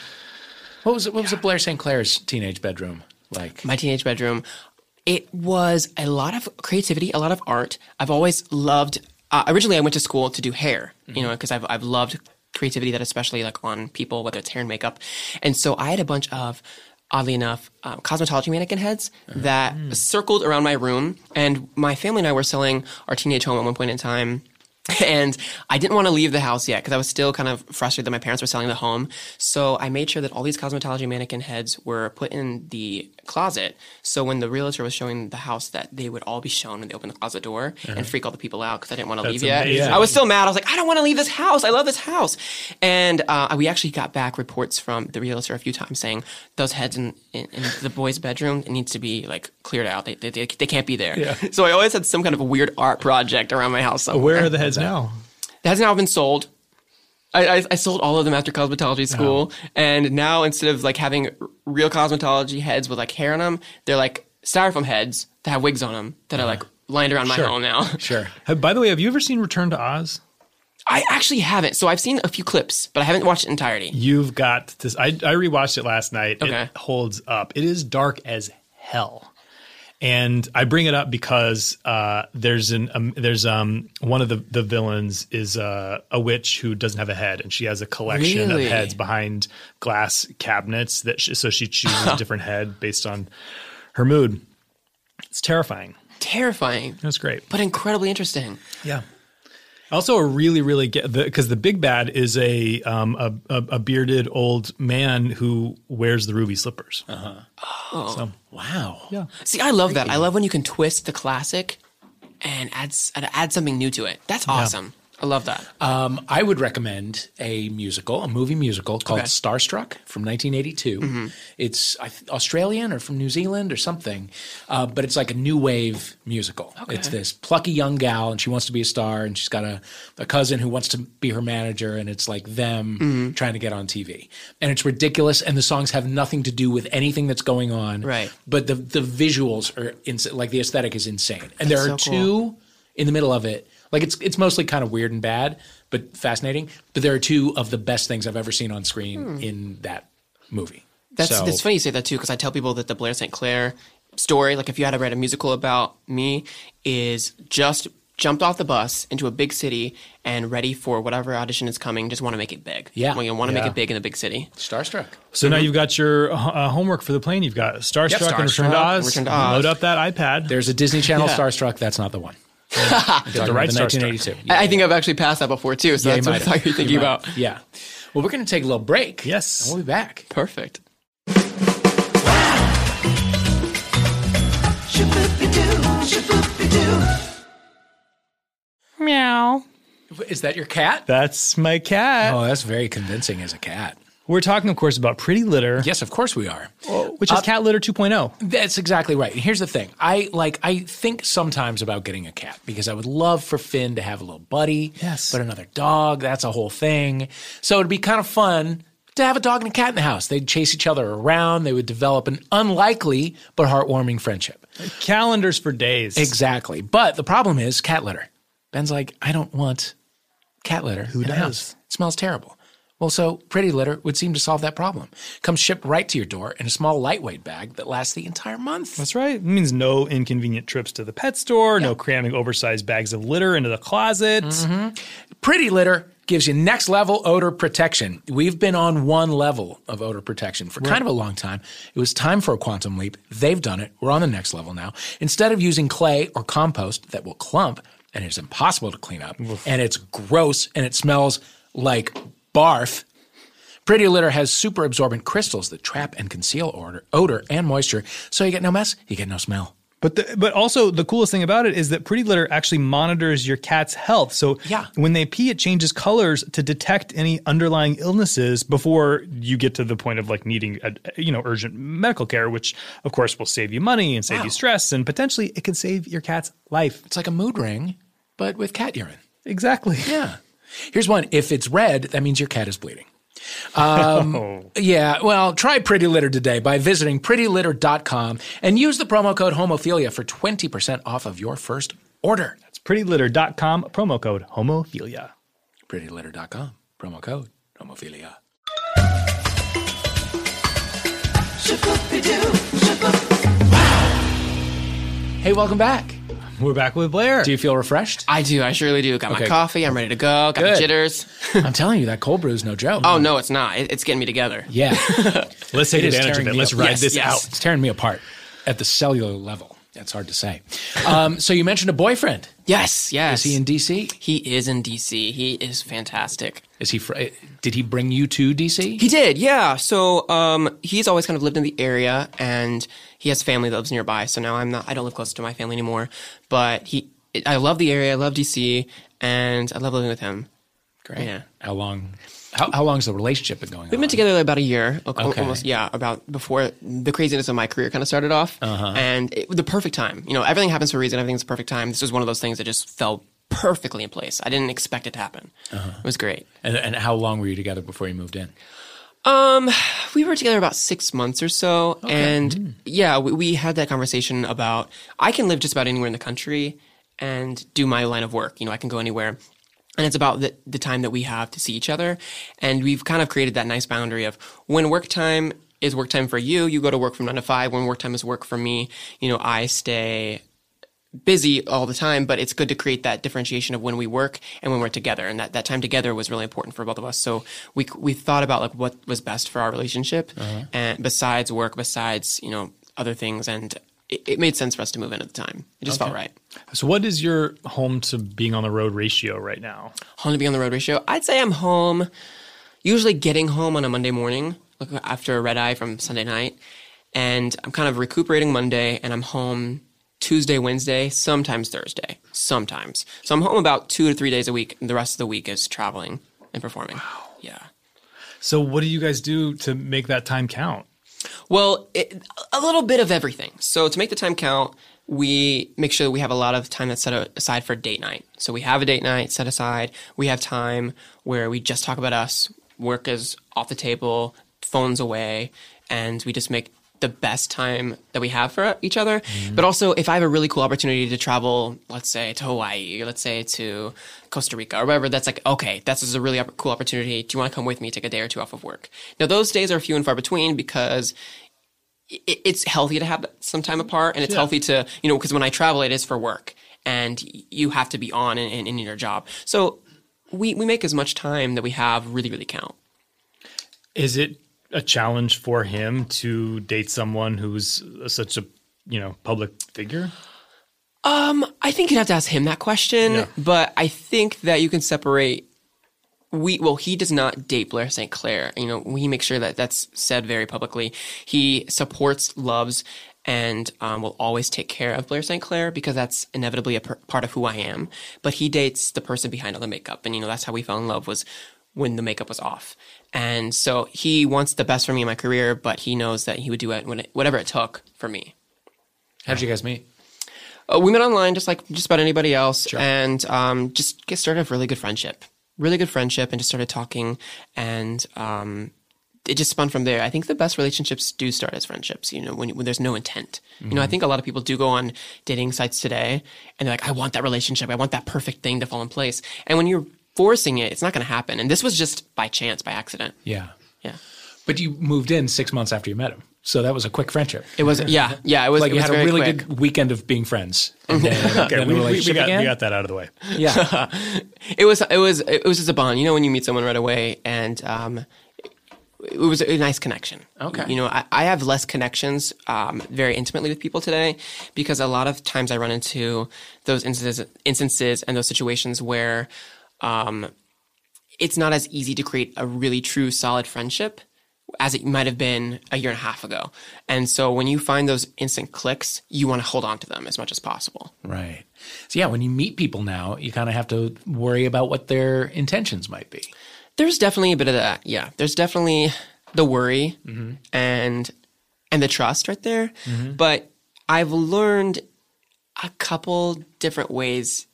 What was it? What was it? Blair St. Clair's teenage bedroom like? my teenage bedroom. It was a lot of creativity, a lot of art. I've always loved. Uh, originally, I went to school to do hair, you know, because I've I've loved creativity that especially like on people, whether it's hair and makeup. And so I had a bunch of, oddly enough, um, cosmetology mannequin heads that circled around my room. And my family and I were selling our teenage home at one point in time. And I didn't want to leave the house yet because I was still kind of frustrated that my parents were selling the home. So I made sure that all these cosmetology mannequin heads were put in the closet. So when the realtor was showing the house, that they would all be shown when they opened the closet door and freak all the people out because I didn't want to leave yet. amazing. I was still mad. I was like, I don't want to leave this house. I love this house. And uh, we actually got back reports from the realtor a few times saying those heads in, in, in the boys' bedroom it needs to be like cleared out. They, they, they, they can't be there. Yeah. So I always had some kind of a weird art project around my house. Somewhere. where are the heads now? It has now been sold. I, I, I sold all of them after cosmetology school, uh-huh. and now instead of like having real cosmetology heads with like hair on them, they're like styrofoam heads that have wigs on them that are uh-huh. like lined around my Sure. home now. Sure. Have- by the way, have you ever seen Return to Oz? I actually haven't. So I've seen a few clips, but I haven't watched it entirety. You've got this. I, I rewatched it last night. Okay. It holds up. It is dark as hell. And I bring it up because uh, there's an um, there's um one of the the villains is uh, a witch who doesn't have a head, and she has a collection Really? of heads behind glass cabinets. That she, so she chooses a different head based on her mood. It's terrifying. Terrifying, That's great. but incredibly interesting. Yeah. Also, a really, really get because the, big bad is a, um, a a a bearded old man who wears the ruby slippers. Uh-huh. So Wow. yeah, See, I love that. I love when you can twist the classic and add and add something new to it. That's awesome. I love that. Um, I would recommend a musical, a movie musical called Okay. Starstruck from 1982. It's I th- Australian or from New Zealand or something, uh, but it's like a new wave musical. It's this plucky young gal, and she wants to be a star, and she's got a, a cousin who wants to be her manager, and it's like them trying to get on TV. And it's ridiculous, and the songs have nothing to do with anything that's going on. Right. But the the visuals are ins- like the aesthetic is insane, and there are so cool. two in the middle of it. Like it's it's mostly kind of weird and bad, but fascinating. But there are two of the best things I've ever seen on screen in that movie. That's So- that's funny you say that too because I tell people that the Blair St. Clair story, like if you had to write a musical about me, is just jumped off the bus into a big city and ready for whatever audition is coming. Just want to make it big. Yeah. well, want to Yeah. make it big in a big city. Starstruck. So now you've got your uh, homework for the plane. You've got Starstruck and Return to Oz. Return to Oz. Load up that iPad. There's a Disney Channel Yeah. Starstruck. That's not the one. the Talking right about the Starstruck. 1982. I, I think I've actually passed that before too, so Yeah, that's what I might thought you were thinking You about. Yeah. Well, we're going to take a little break. Yes. And we'll be back. Perfect. Meow. Is that your cat? That's my cat. Oh, that's very convincing as a cat. We're talking, of course, about Pretty Litter, Yes, of course we are. which is Cat Litter oh. 2.0. That's exactly right. And here's the thing. I like I think sometimes about getting a cat because I would love for Finn to have a little buddy. Yes. But another dog, that's a whole thing. So it'd be kind of fun to have a dog and a cat in the house. They'd chase each other around. They would develop an unlikely but heartwarming friendship. Calendars for days. Exactly. But the problem is cat litter. Ben's like, I don't want cat litter. Who does? It smells terrible. Well, so Pretty Litter would seem to solve that problem. Comes shipped right to your door in a small, lightweight bag that lasts the entire month. That's right. It means no inconvenient trips to the pet store, no cramming oversized bags of litter into the closet. Mm-hmm. Pretty Litter gives you next level odor protection. We've been on one level of odor protection for kind of a long time. It was time for a quantum leap. They've done it. We're on the next level now. Instead of using clay or compost that will clump and it's impossible to clean up and it's gross and it smells like barf. Pretty Litter has super absorbent crystals that trap and conceal odor, odor and moisture, so you get no mess, you get no smell. But the, but also the coolest thing about it is that Pretty Litter actually monitors your cat's health. So Yeah. when they pee, it changes colors to detect any underlying illnesses before you get to the point of like needing a, you know urgent medical care, which of course will save you money and save Wow. you stress and potentially it can save your cat's life. It's like a mood ring, but with cat urine. Exactly. Yeah. Here's one. If it's red, that means your cat is bleeding. Um, Yeah. Well, try Pretty Litter today by visiting prettylitter.com and use the promo code homophilia for 20% off of your first order. It's prettylitter.com, promo code homophilia. Prettylitter.com, promo code homophilia. Hey, welcome back. We're back with Blair. Do you feel refreshed? I do. I surely do. Got Okay. my coffee. I'm ready to go. Got Good. the jitters. I'm telling you, that cold brew is no joke. Oh no, it's not. It, it's getting me together. Yeah. Let's take It is advantage of tearing it. me Let's up. ride Yes, this yes. out. It's tearing me apart at the cellular level. That's hard to say. Um, so you mentioned a boyfriend. Yes, yes. Is he in DC? He is in DC. He is fantastic. Is he? Fr- eh, did he bring you to DC? He did, yeah. So um, he's always kind of lived in the area, and he has family that lives nearby. So now I'm not. I don't live close to my family anymore. But he, I love the area. I love DC, and I love living with him. Great. Yeah. How long? How, how long's the relationship been going on? We've on? been together about a year, Okay. almost. Yeah, about before the craziness of my career kind of started off, Uh-huh. and it, the perfect time. You know, everything happens for a reason. Everything's the perfect time. This was one of those things that just fell perfectly in place. I didn't expect it to happen. Uh-huh. It was great. And, and how long were you together before you moved in? Um, we were together about six months or so, and yeah, we, we had that conversation about I can live just about anywhere in the country and do my line of work. You know, I can go anywhere. And it's about the, the time that we have to see each other. And we've kind of created that nice boundary of when work time is work time for you, you go to work from nine to five. When work time is work for me, you know, I stay busy all the time, but it's good to create that differentiation of when we work and when we're together. And that, that time together was really important for both of us. So we, we thought about like what was best for our relationship uh-huh. and besides work, besides, you know, other things. And it, it made sense for us to move in at the time. It just felt right. So, what is your home to being on the road ratio right now? Home to be on the road ratio. I'd say I'm home, usually getting home on a Monday morning, like after a red eye from Sunday night. And I'm kind of recuperating Monday and I'm home Tuesday, Wednesday, sometimes Thursday, sometimes. So I'm home about two to three days a week. And the rest of the week is traveling and performing. Wow. Yeah. So what do you guys do to make that time count? Well, it, a little bit of everything. So to make the time count, we make sure that we have a lot of time that's set aside for date night. So we have a date night set aside. We have time where we just talk about us. Work is off the table, phones away, and we just make the best time that we have for each other. Mm-hmm. But also, if I have a really cool opportunity to travel, let's say to Hawaii, or let's say to Costa Rica, or whatever, that's like, okay, this is a really cool opportunity. Do you want to come with me, take a day or two off of work? Now, those days are few and far between because it's healthy to have some time apart and it's yeah. healthy to, you know, because when I travel, it is for work and you have to be on in, in, in your job. So we, we make as much time that we have really, really count. Is it a challenge for him to date someone who's such a you know public figure? Um, I think you'd have to ask him that question, yeah. but I think that you can separate. We well, he does not date Blair St. Clair. You know, we make sure that that's said very publicly. He supports, loves, and um, will always take care of Blair St. Clair because that's inevitably a per- part of who I am. But he dates the person behind all the makeup, and you know that's how we fell in love was when the makeup was off. And so he wants the best for me in my career, but he knows that he would do it, it whatever it took for me. How did you guys meet? Uh, we met online, just like just about anybody else, sure. and um, just get started a really good friendship, really good friendship, and just started talking, and um, it just spun from there. I think the best relationships do start as friendships. You know, when, when there's no intent. Mm-hmm. You know, I mm-hmm. think a lot of people do go on dating sites today, and they're like, "I want that relationship. I want that perfect thing to fall in place." And when you're forcing it, it's not going to happen. And this was just by chance, by accident. Yeah. Yeah. But you moved in six months after you met him. So that was a quick friendship. It was, yeah, yeah. It was like it you was had a really quick. good weekend of being friends. And then, okay, we, we, we, got, we, got, that out of the way. Yeah, it was, it was, it was just a bond. You know, when you meet someone right away, and um, it was a nice connection. Okay. You know, I, I have less connections um, very intimately with people today because a lot of times I run into those instances, instances and those situations where um, it's not as easy to create a really true solid friendship as it might have been a year and a half ago. And so when you find those instant clicks, you want to hold on to them as much as possible. Right. So yeah, when you meet people now, you kind of have to worry about what their intentions might be. There's definitely a bit of that. Yeah. There's definitely the worry mm-hmm. and and the trust right there. Mm-hmm. But I've learned a couple different ways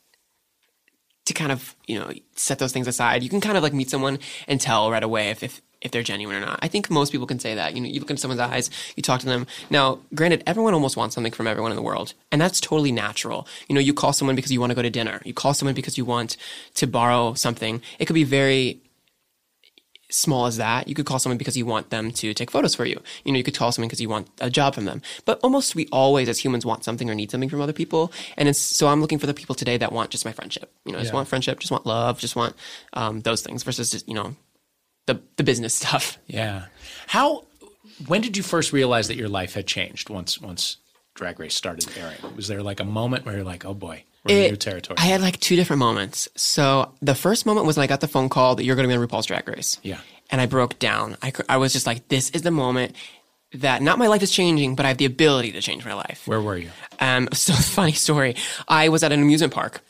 to kind of you know set those things aside. You can kind of like meet someone and tell right away if, if if they're genuine or not. I think most people can say that. You know, you look into someone's eyes, you talk to them. Now, granted, everyone almost wants something from everyone in the world, and that's totally natural. You know, you call someone because you want to go to dinner. You call someone because you want to borrow something. It could be very small as that. You could call someone because you want them to take photos for you. You know, you could call someone because you want a job from them. But almost we always, as humans, want something or need something from other people. And it's, so I'm looking for the people today that want just my friendship. You know, just want friendship, just want love, just want um, those things versus just, you know, the the business stuff. Yeah. How? When did you first realize that your life had changed? Once once Drag Race started airing, was there like a moment where you're like, oh boy, it, new territory? I had like two different moments. So the first moment was when I got the phone call that you're going to be on RuPaul's Drag Race. Yeah. And I broke down. I, I was just like, this is the moment that not my life is changing, but I have the ability to change my life. Where were you? Um, so funny story. I was at an amusement park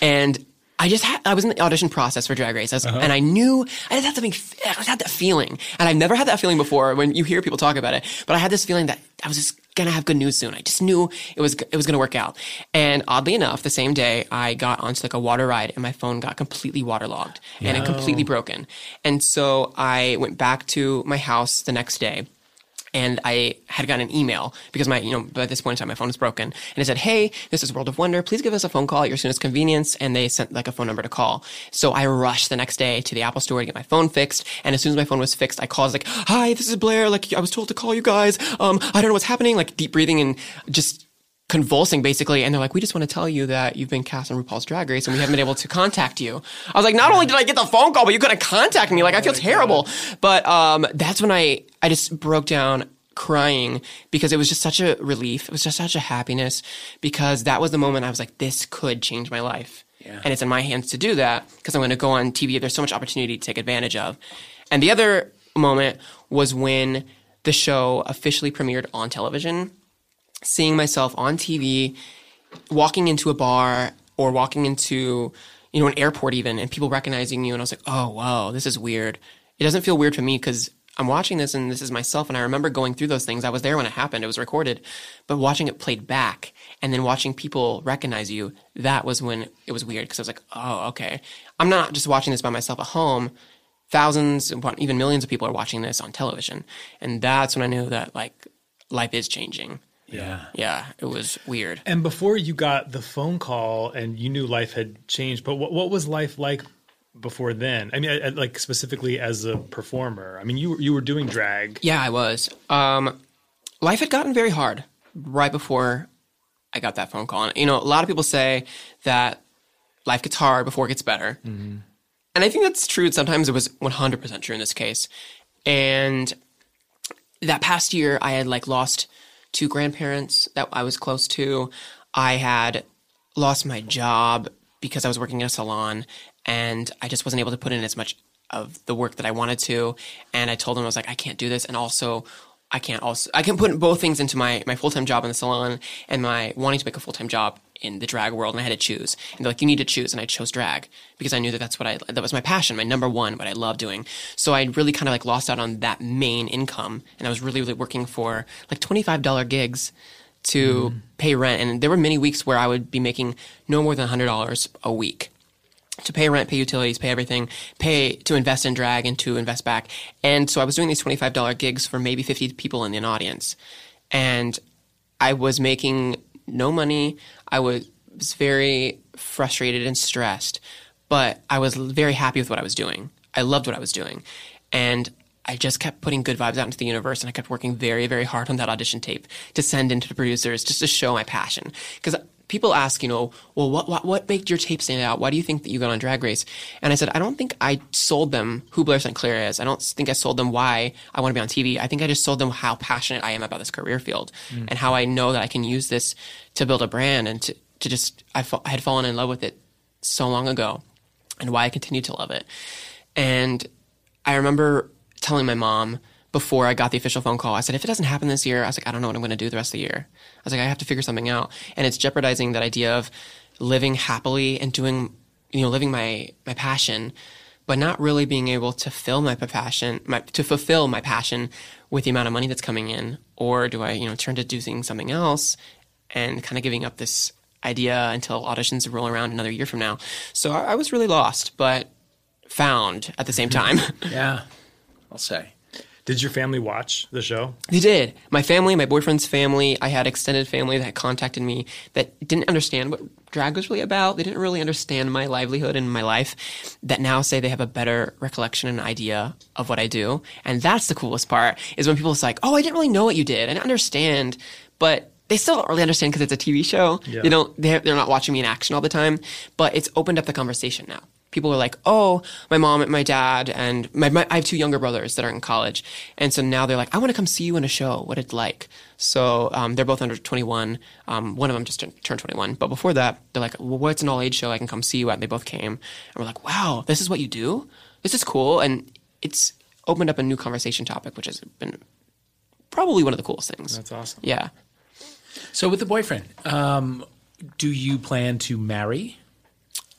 and I just had, I was in the audition process for Drag Race, was, uh-huh. and I knew I just had something, I just had that feeling, and I've never had that feeling before when you hear people talk about it. But I had this feeling that I was just gonna have good news soon. I just knew it was it was gonna work out. And oddly enough, the same day I got onto like a water ride, and my phone got completely waterlogged and it completely broken. And so I went back to my house the next day and I had gotten an email because my, you know, by this point in time, my phone was broken. And it said, Hey, this is World of Wonder. Please give us a phone call at your soonest convenience. And they sent like a phone number to call. So I rushed the next day to the Apple store to get my phone fixed. And as soon as my phone was fixed, I called like, Hi, this is Blair. Like, I was told to call you guys. Um, I don't know what's happening. Like deep breathing and just convulsing basically and they're like we just want to tell you that you've been cast on RuPaul's Drag Race and we haven't been able to contact you. I was like not only did I get the phone call but you couldn't contact me like I feel terrible. But um that's when I I just broke down crying because it was just such a relief. It was just such a happiness because that was the moment I was like, this could change my life. Yeah. And it's in my hands to do that because I'm going to go on TV. There's so much opportunity to take advantage of. And the other moment was when the show officially premiered on television. Seeing myself on TV, walking into a bar or walking into, you know, an airport even, and people recognizing you, and I was like, oh wow, this is weird. It doesn't feel weird for me because I'm watching this and this is myself, and I remember going through those things. I was there when it happened; it was recorded, but watching it played back and then watching people recognize you, that was when it was weird because I was like, oh, okay, I'm not just watching this by myself at home thousands, even millions of people are watching this on television. And that's when I knew that like life is changing. Yeah. Yeah. It was weird. And before you got the phone call and you knew life had changed, but what, what was life like before then? I mean, I, I, like specifically as a performer. I mean, you you were doing drag. Yeah, I was. Um, life had gotten very hard right before I got that phone call. And, you know, a lot of people say that life gets hard before it gets better. Mm-hmm. And I think that's true. Sometimes it was 100% true in this case. And that past year, I had like lost two grandparents that I was close to. I had lost my job because I was working in a salon and I just wasn't able to put in as much of the work that I wanted to. And I told them, I was like, I can't do this. And also, I can't also, I can put both things into my, my full time job in the salon and my wanting to make a full time job in the drag world and I had to choose. And they're like, you need to choose. And I chose drag because I knew that that's what I, that was my passion, my number one, what I love doing. So I really kind of like lost out on that main income. And I was really, really working for like $25 gigs to mm. pay rent. And there were many weeks where I would be making no more than $100 a week to pay rent, pay utilities, pay everything, pay to invest in drag and to invest back. And so I was doing these $25 gigs for maybe 50 people in an audience. And I was making no money. I was very frustrated and stressed, but I was very happy with what I was doing. I loved what I was doing. And I just kept putting good vibes out into the universe and I kept working very, very hard on that audition tape to send into the producers just to show my passion. Because people ask, you know, well, what, what, what made your tape stand out? Why do you think that you got on Drag Race? And I said, I don't think I sold them who Blair St. Clair is. I don't think I sold them why I want to be on TV. I think I just sold them how passionate I am about this career field mm. and how I know that I can use this to build a brand and to, to just, I, fa- I had fallen in love with it so long ago and why I continue to love it. And I remember telling my mom, before I got the official phone call. I said, if it doesn't happen this year, I was like, I don't know what I'm going to do the rest of the year. I was like, I have to figure something out. And it's jeopardizing that idea of living happily and doing, you know, living my, my passion, but not really being able to fill my passion, my, to fulfill my passion with the amount of money that's coming in. Or do I, you know, turn to doing something else and kind of giving up this idea until auditions roll around another year from now. So I, I was really lost, but found at the same time. yeah, I'll say. Did your family watch the show? They did. My family, my boyfriend's family, I had extended family that contacted me that didn't understand what drag was really about. They didn't really understand my livelihood and my life that now say they have a better recollection and idea of what I do. And that's the coolest part is when people say, like, oh, I didn't really know what you did. I didn't understand, but they still don't really understand because it's a TV show. Yeah. They don't, they're, they're not watching me in action all the time, but it's opened up the conversation now people are like, oh, my mom and my dad and my, my, I have two younger brothers that are in college, and so now they're like, I want to come see you in a show. What it's like. So um, they're both under 21. Um, one of them just turned 21, but before that, they're like, well, what's an all age show I can come see you at? And they both came, and we're like, wow, this is what you do. This is cool, and it's opened up a new conversation topic, which has been probably one of the coolest things. That's awesome. Yeah. So with the boyfriend, um, do you plan to marry?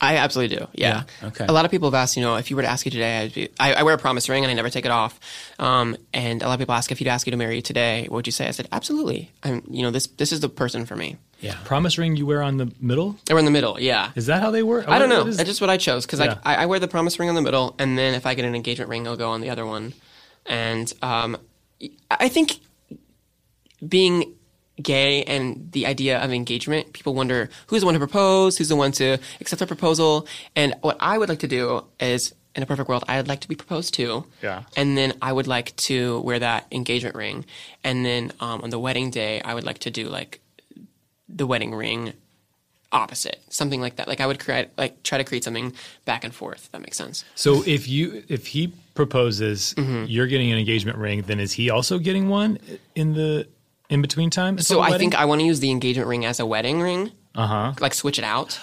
I absolutely do. Yeah. yeah. Okay. A lot of people have asked, you know, if you were to ask you today, I'd be, I, I wear a promise ring and I never take it off. Um, and a lot of people ask if you'd ask you to marry you today, what would you say? I said, absolutely. I'm, you know, this this is the person for me. Yeah. Promise ring you wear on the middle? I wear in the middle. Yeah. Is that how they work? I don't know. That's just what I chose because yeah. I, I wear the promise ring on the middle, and then if I get an engagement ring, I'll go on the other one. And um, I think being gay and the idea of engagement, people wonder who's the one to propose, who's the one to accept a proposal. And what I would like to do is, in a perfect world, I'd like to be proposed to. Yeah. And then I would like to wear that engagement ring. And then um, on the wedding day, I would like to do like the wedding ring opposite, something like that. Like I would create, like try to create something back and forth. that makes sense. So if you if he proposes, mm-hmm. you're getting an engagement ring. Then is he also getting one in the in between time? So I think I want to use the engagement ring as a wedding ring. Uh huh. Like switch it out.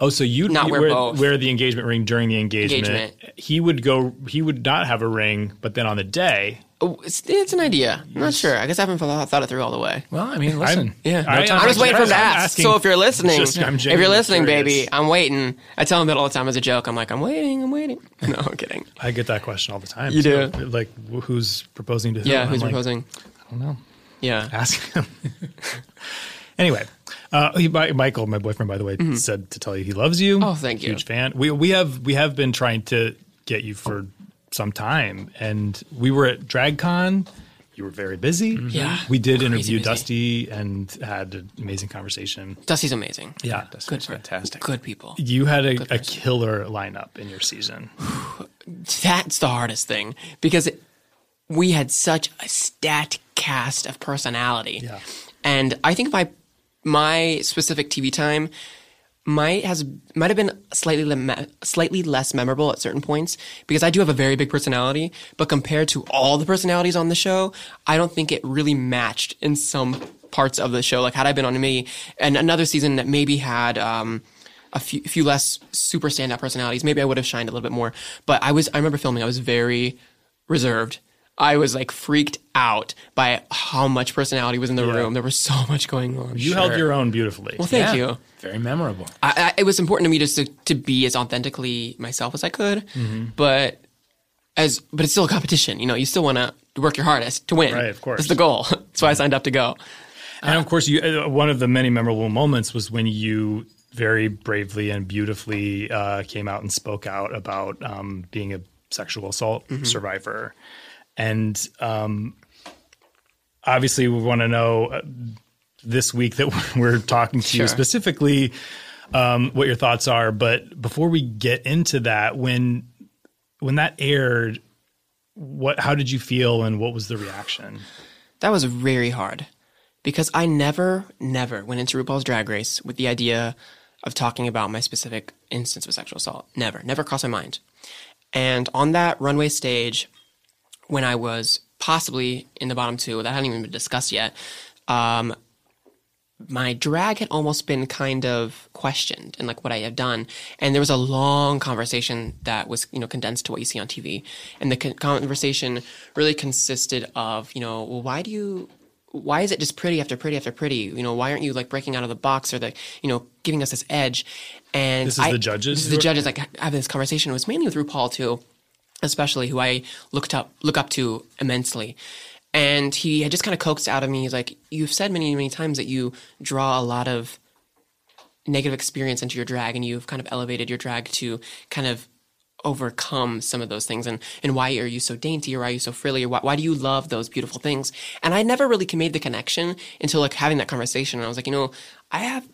Oh, so you Not wear wear, both. wear the engagement ring during the engagement. Engagement. He would go. He would not have a ring, but then on the day, Oh, it's, it's an idea. I'm not sure. I guess I haven't thought thought it through all the way. Well, I mean, listen. Yeah, I- I'm just waiting for him to ask. So if you're listening, Just- I'm if you're listening, curious. baby, I'm waiting. I tell him that all the time as a joke. I'm like, I'm waiting, I'm waiting. No, I'm kidding. I get that question all the time. You So, do? Like, who's proposing to who? Yeah, I'm who's like, proposing? I don't know. Yeah. Ask him. anyway, uh, he, Michael, my boyfriend, by the way, said to tell you he loves you. Mm-hmm. Oh, thank you. Huge fan. We we have we have been trying to get you for some time, and we were at DragCon. You were very busy. Yeah, we did crazy interview busy. Dusty and had an amazing conversation. Dusty's amazing. Yeah, That's fantastic. Good people. you had a, a killer lineup in your season. That's the hardest thing because it, we had such a stat cast of personality. Yeah. And I think my my specific TV time might has might have been slightly le- slightly less memorable at certain points because I do have a very big personality, but compared to all the personalities on the show, I don't think it really matched in some parts of the show. Like had I been on me and another season that maybe had um, a few, few less super standout personalities, maybe I would have shined a little bit more. But I was I remember filming, I was very reserved. I was like freaked out by how much personality was in the room. There was so much going on. You held your own beautifully. well, thank Yeah. you. Very memorable. I, I, it was important to me just to, to be as authentically myself as I could, Mm-hmm. but as but it's still a competition. You know, you still want to work your hardest to win. Right, of course. That's the goal. That's why I signed up to go. And of course, you uh, one of the many memorable moments was when you very bravely and beautifully uh, came out and spoke out about um, being a sexual assault Mm-hmm. survivor. And um, obviously, we want to know uh, this week that we're talking to you specifically um, what your thoughts are. But before we get into that, when when that aired, what how did you feel and what was the reaction? That was very hard because I never, never went into RuPaul's Drag Race with the idea of talking about my specific instance of sexual assault. Never, never crossed my mind. And on that runway stage, when I was possibly in the bottom two, that hadn't even been discussed yet, um, my drag had almost been kind of questioned and like what I had done. And there was a long conversation that was, you know, condensed to what you see on TV. And the con- conversation really consisted of, you know, well, why do you, why is it just pretty after pretty after pretty? You know, why aren't you like breaking out of the box or the, you know, giving us this edge? And This is I- the judges This is the judges like having this conversation. It was mainly with RuPaul too, especially who I looked up look up to immensely. And he had just kind of coaxed out of me, he's like, You've said many, many times that you draw a lot of negative experience into your drag and you've kind of elevated your drag to kind of overcome some of those things. And and why are you so dainty or why are you so frilly or why, why do you love those beautiful things? And i never really made the connection until like having that conversation. And i was like you know i have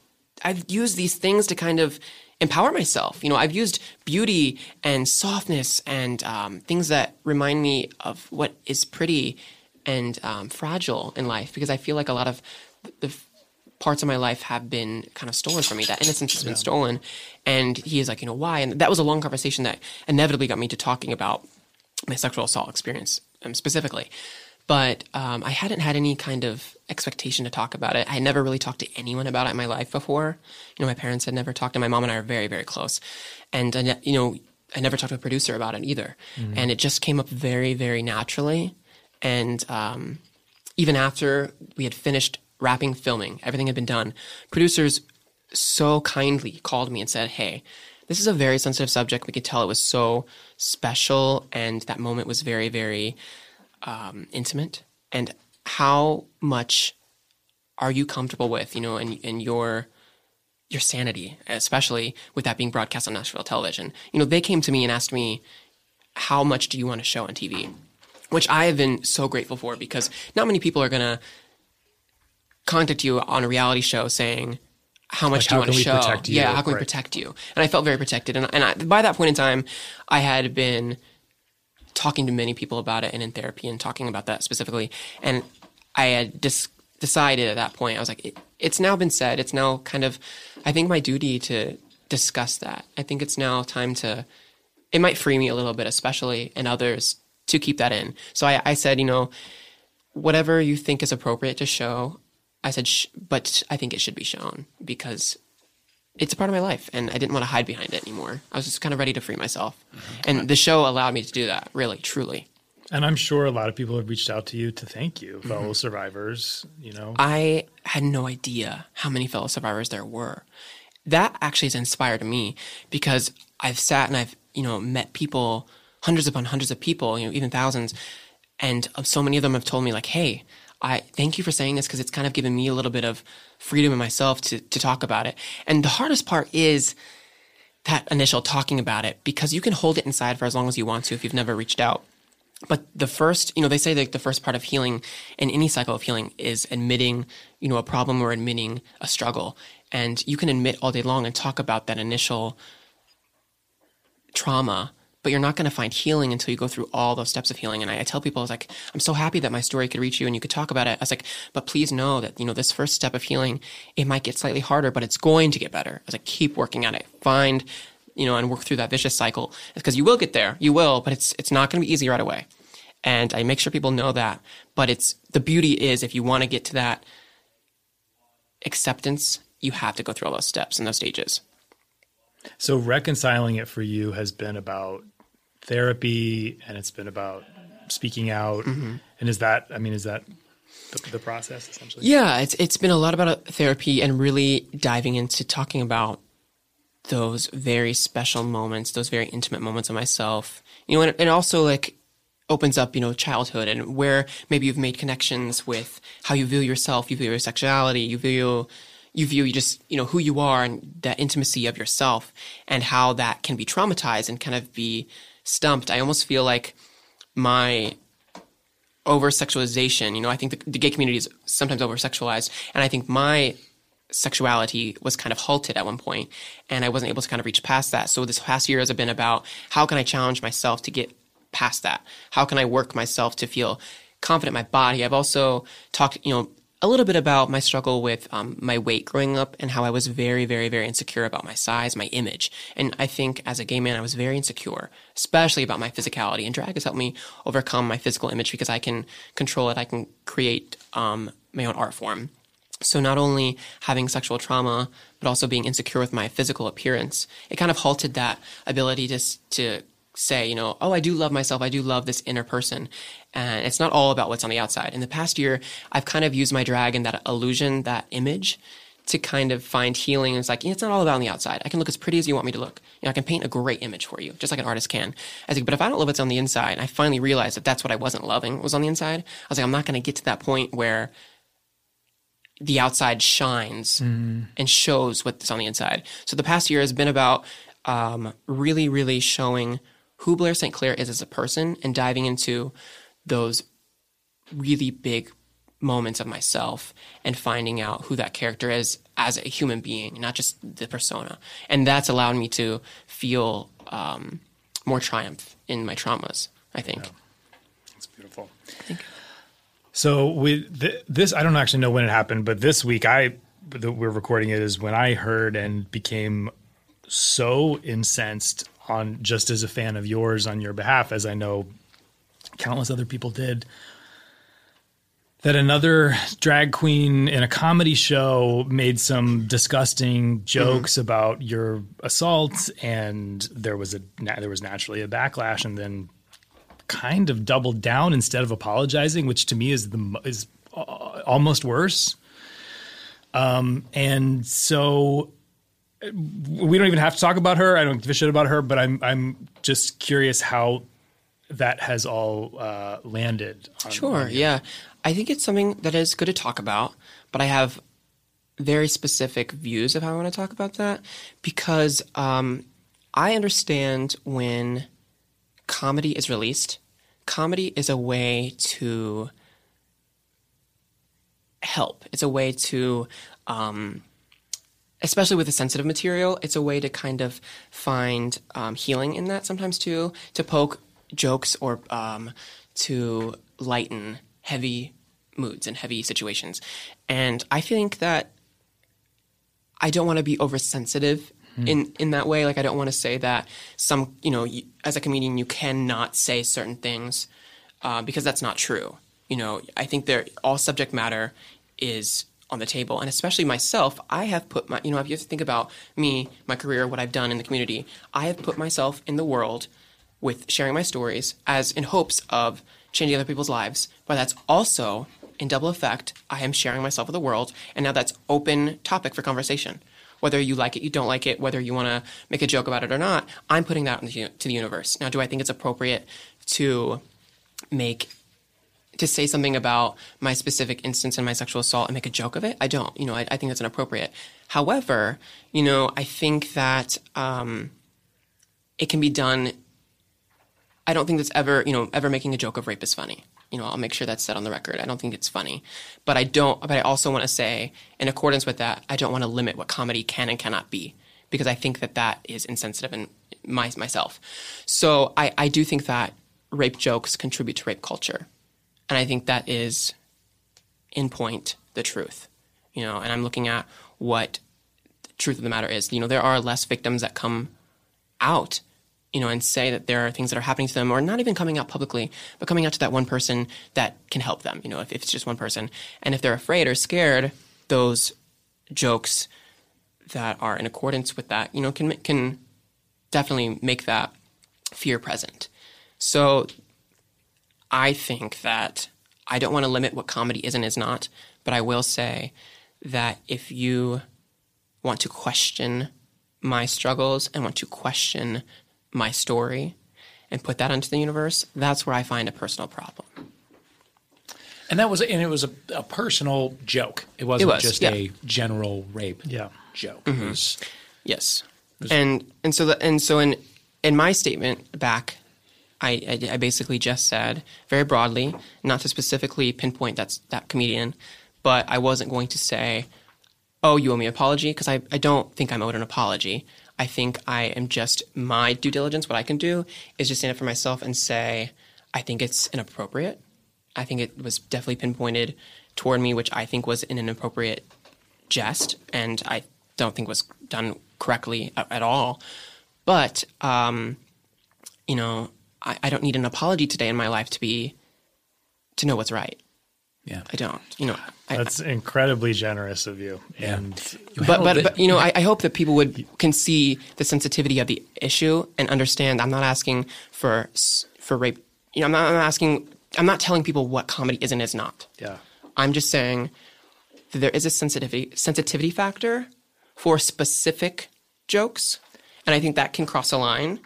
i've used these things to kind of empower myself you know i've used beauty and softness and um, things that remind me of what is pretty and um, fragile in life because i feel like a lot of the parts of my life have been kind of stolen from me. That innocence has been stolen. And he is like, you know, why? And that was a long conversation that inevitably got me to talking about my sexual assault experience um, specifically. But um, I hadn't had any kind of expectation to talk about it. I had never really talked to anyone about it in my life before. You know, my parents had never talked, and my mom and I are very, very close. And, I you know, I never talked to a producer about it either. And it just came up very, very naturally. And um, even after we had finished wrapping filming, everything had been done, producers so kindly called me and said, Hey, this is a very sensitive subject. We could tell it was so special, and that moment was very, very um, intimate. And how much are you comfortable with, you know, and, and your your sanity, especially with that being broadcast on national television? You know, they came to me and asked me, How much do you want to show on TV? Which I have been so grateful for because not many people are going to contact you on a reality show saying, how much Like, do you want to show? you? Yeah, how can we protect you? And I felt very protected. And, and I, by that point in time, I had been talking to many people about it and in therapy and talking about that specifically. And I had dis- decided at that point, I was like, it, it's now been said. It's now kind of, I think, my duty to discuss that. I think it's now time to, it might free me a little bit, especially and others, to keep that in. So I, I said, you know, whatever you think is appropriate to show, I said, sh- but I think it should be shown because it's a part of my life, and I didn't want to hide behind it anymore. I was just kind of ready to free myself, and the show allowed me to do that. Really, truly. And I'm sure a lot of people have reached out to you to thank you, Mm-hmm. fellow survivors. You know, I had no idea how many fellow survivors there were. That actually has inspired me because I've sat and I've, you know, met people, hundreds upon hundreds of people, you know, even thousands. And so many of them have told me like, Hey, I thank you for saying this because it's kind of given me a little bit of freedom in myself to, to talk about it. And the hardest part is that initial talking about it because you can hold it inside for as long as you want to if you've never reached out. But the first, you know, they say that the first part of healing in any cycle of healing is admitting, you know, a problem or admitting a struggle. And you can admit all day long and talk about that initial trauma, but you're not going to find healing until you go through all those steps of healing. And I, I tell people, I was like, I'm so happy that my story could reach you and you could talk about it. I was like, but please know that, you know, this first step of healing, it might get slightly harder, but it's going to get better. I was like, keep working at it. Find, you know, and work through that vicious cycle because you will get there. You will, but it's, it's not going to be easy right away. And I make sure people know that. But it's the beauty is if you want to get to that acceptance, you have to go through all those steps and those stages. so reconciling it for you has been about therapy, and it's been about speaking out. Mm-hmm. And is that? I mean, is that the, the process essentially? Yeah, it's it's been a lot about uh, therapy and really diving into talking about those very special moments, those very intimate moments of myself. You know, and it also like opens up, you know, childhood and where maybe you've made connections with how you view yourself, you view your sexuality, you view you view you just, you know, who you are and that intimacy of yourself and how that can be traumatized and kind of be stumped. I almost feel like my over sexualization. You know, I think the, the gay community is sometimes over sexualized, and I think my sexuality was kind of halted at one point, and I wasn't able to kind of reach past that. So this past year has been about how can I challenge myself to get past that? How can I work myself to feel confident in my body? I've also talked, you know. A little bit about my struggle with um, my weight growing up and how I was very, very, very insecure about my size, my image. And I think as a gay man, I was very insecure, especially about my physicality. And drag has helped me overcome my physical image because I can control it. I can create um, my own art form. So not only having sexual trauma, but also being insecure with my physical appearance, it kind of halted that ability to to say, you know, oh, I do love myself. I do love this inner person. And it's not all about what's on the outside. In the past year, I've kind of used my drag and that illusion, that image, to kind of find healing. It's like, it's not all about on the outside. I can look as pretty as you want me to look. You know, I can paint a great image for you, just like an artist can. I was like, but if I don't love what's on the inside, I finally realized that that's what I wasn't loving was on the inside. I was like, I'm not going to get to that point where the outside shines and shows what's on the inside. So the past year has been about um, really, really showing who Blair St. Clair is as a person and diving into those really big moments of myself and finding out who that character is as a human being, not just the persona. And that's allowed me to feel um, more triumph in my traumas, I think. It's beautiful. Thank you. So with th- this, I don't actually know when it happened, but this week I that we're recording it is when I heard and became so incensed on just as a fan of yours on your behalf, as I know countless other people did. That another drag queen in a comedy show made some disgusting jokes about your assault, and there was a there was naturally a backlash, and then kind of doubled down instead of apologizing, which to me is the is uh, almost worse. Um, and so uh, we don't even have to talk about her. I don't give a shit about her, but I'm I'm just curious how that has all uh, landed. On, Sure, yeah. I think it's something that is good to talk about, but I have very specific views of how I want to talk about that because um, I understand when comedy is released. Comedy is a way to help. It's a way to, um, especially with the sensitive material, it's a way to kind of find um, healing in that sometimes too, to poke jokes or um, to lighten heavy moods and heavy situations. And I think that I don't want to be oversensitive in in that way. Like I don't want to say that some you know you, as a comedian you cannot say certain things uh, because that's not true. You know, I think there all subject matter is on the table. And especially myself, I have put my, you know, if you have to think about me, my career, what I've done in the community, I have put myself in the world with sharing my stories as in hopes of changing other people's lives. But that's also in double effect, I am sharing myself with the world. And now that's open topic for conversation. Whether you like it, you don't like it, whether you want to make a joke about it or not, I'm putting that into to the universe. Now, do I think it's appropriate to make to say something about my specific instance in my sexual assault and make a joke of it. I don't. You know, I, I think that's inappropriate. However, you know, I think that um, it can be done. I don't think that's ever, you know, ever making a joke of rape is funny. You know, I'll make sure that's said on the record. I don't think it's funny, but I don't. But I also want to say, in accordance with that, I don't want to limit what comedy can and cannot be because I think that that is insensitive in my, myself. So I, I do think that rape jokes contribute to rape culture and I think that is, in point, the truth. You know, and I'm looking at what the truth of the matter is. You know, there are less victims that come out, you know, and say that there are things that are happening to them, or not even coming out publicly, but coming out to that one person that can help them. You know, if, if it's just one person, and if they're afraid or scared, those jokes that are in accordance with that, you know, can can definitely make that fear present. So I think that I don't want to limit what comedy is and is not, but I will say that if you want to question my struggles and want to question my story and put that into the universe, that's where I find a personal problem. And that was, and it was a, a personal joke. It wasn't It was, just yeah. a general rape Yeah. joke. Mm-hmm. Was, Yes, and and so the, and so in in my statement back, I, I I basically just said very broadly, not to specifically pinpoint that's that comedian, but I wasn't going to say, oh, you owe me an apology because I I don't think I'm owed an apology. I think I am just my due diligence. What I can do is just stand up for myself and say, I think it's inappropriate. I think it was definitely pinpointed toward me, which I think was an inappropriate jest, and I don't think was done correctly at, at all. But um, you know, I, I don't need an apology today in my life to be to know what's right. Yeah. I don't. You know, I, That's incredibly generous of you. And but but, but you know, I, I hope that people would can see the sensitivity of the issue and understand. I'm not asking for for rape. You know, I'm not, I'm asking. I'm not telling people what comedy is and is not. yeah. I'm just saying that there is a sensitivity sensitivity factor for specific jokes, and I think that can cross a line.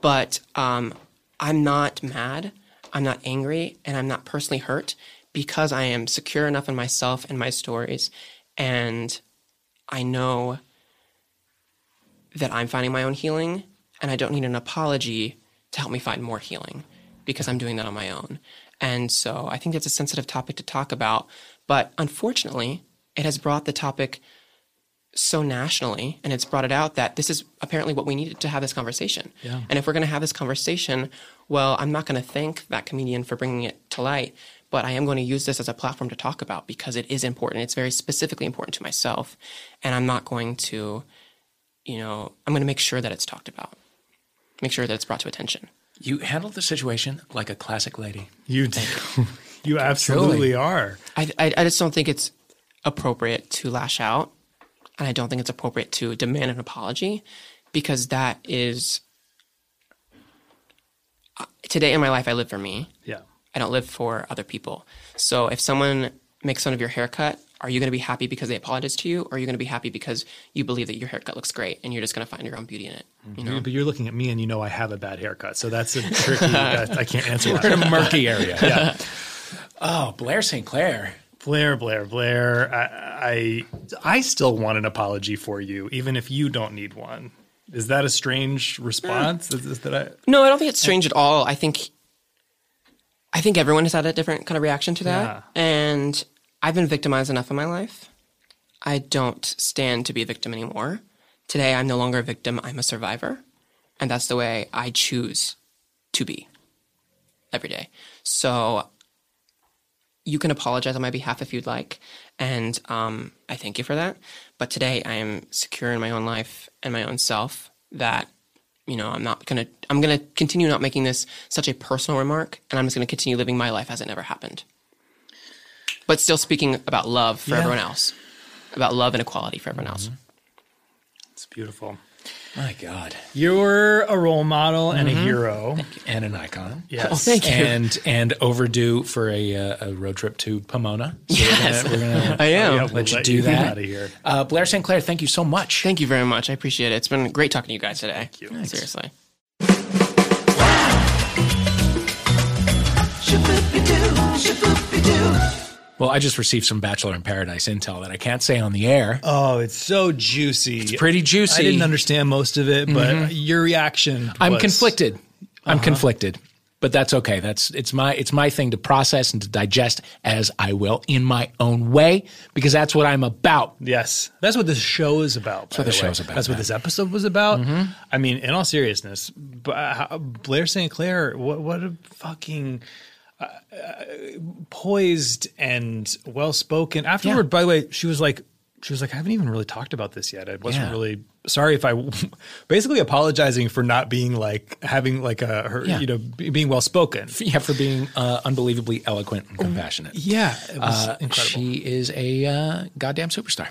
But um, I'm not mad, I'm not angry, and I'm not personally hurt because I am secure enough in myself and my stories, and I know that I'm finding my own healing, and I don't need an apology to help me find more healing because I'm doing that on my own. And so I think that's a sensitive topic to talk about. But unfortunately, it has brought the topic so nationally and it's brought it out that this is apparently what we needed to have this conversation. Yeah. And if we're going to have this conversation, well, I'm not going to thank that comedian for bringing it to light, but I am going to use this as a platform to talk about because it is important. It's very specifically important to myself. And I'm not going to, you know, I'm going to make sure that it's talked about, make sure that it's brought to attention. You handled the situation like a classic lady. You do. You absolutely are. I, I, I just don't think it's appropriate to lash out. And I don't think it's appropriate to demand an apology because that is. uh, Today in my life, I live for me. Yeah. I don't live for other people. So if someone makes fun of your haircut, are you going to be happy because they apologize to you, or are you going to be happy because you believe that your haircut looks great and you're just going to find your own beauty in it? You mm-hmm. know, But you're looking at me and you know I have a bad haircut. So that's a tricky, that, I can't answer We're in a murky area. Yeah. Oh, Blair St. Clair. Blair, Blair, Blair. I, I, I still want an apology for you, even if you don't need one. Is that a strange response? Mm. Is, is that I, No, I don't think it's strange at all. I think I think everyone has had a different kind of reaction to that. And I've been victimized enough in my life. I don't stand to be a victim anymore. Today I'm no longer a victim, I'm a survivor. And that's the way I choose to be every day. So you can apologize on my behalf if you'd like. And um, I thank you for that. But today I am secure in my own life and my own self that, you know, I'm not going to, I'm going to continue not making this such a personal remark. And I'm just going to continue living my life as it never happened. but still speaking about love for Yeah. everyone else, about love and equality for everyone else. Mm-hmm. It's beautiful. My God. You're a role model and a hero. And an icon. Yes. Oh, thank you. And and overdue for a, uh, a road trip to Pomona. So Yes. we're gonna, we're gonna I am. Yeah, we'll let you let do you that. out of here. Uh, Blair St. Clair, thank you so much. Thank you very much. I appreciate it. It's been great talking to you guys today. Thank you. Nice. Seriously. Well, I just received some Bachelor in Paradise intel that I can't say on the air. Oh, it's so juicy. It's pretty juicy. I didn't understand most of it, but mm-hmm. your reaction. I'm was- conflicted. I'm uh-huh. conflicted, but that's okay. That's it's my it's my thing to process and to digest as I will in my own way because that's what I'm about. Yes, that's what this show is about. That's what the show's about, That's what this episode was about. Mm-hmm. I mean, in all seriousness, Blair St. Clair, what what a fucking uh, uh, poised and well spoken. Afterward, Yeah. by the way, she was like, she was like, I haven't even really talked about this yet. I wasn't Yeah. really sorry if I, basically apologizing for not being like having like a her, Yeah. you know, be- being well spoken. Yeah, for being uh, unbelievably eloquent and compassionate. Yeah, it was Uh, incredible. she is a uh, goddamn superstar.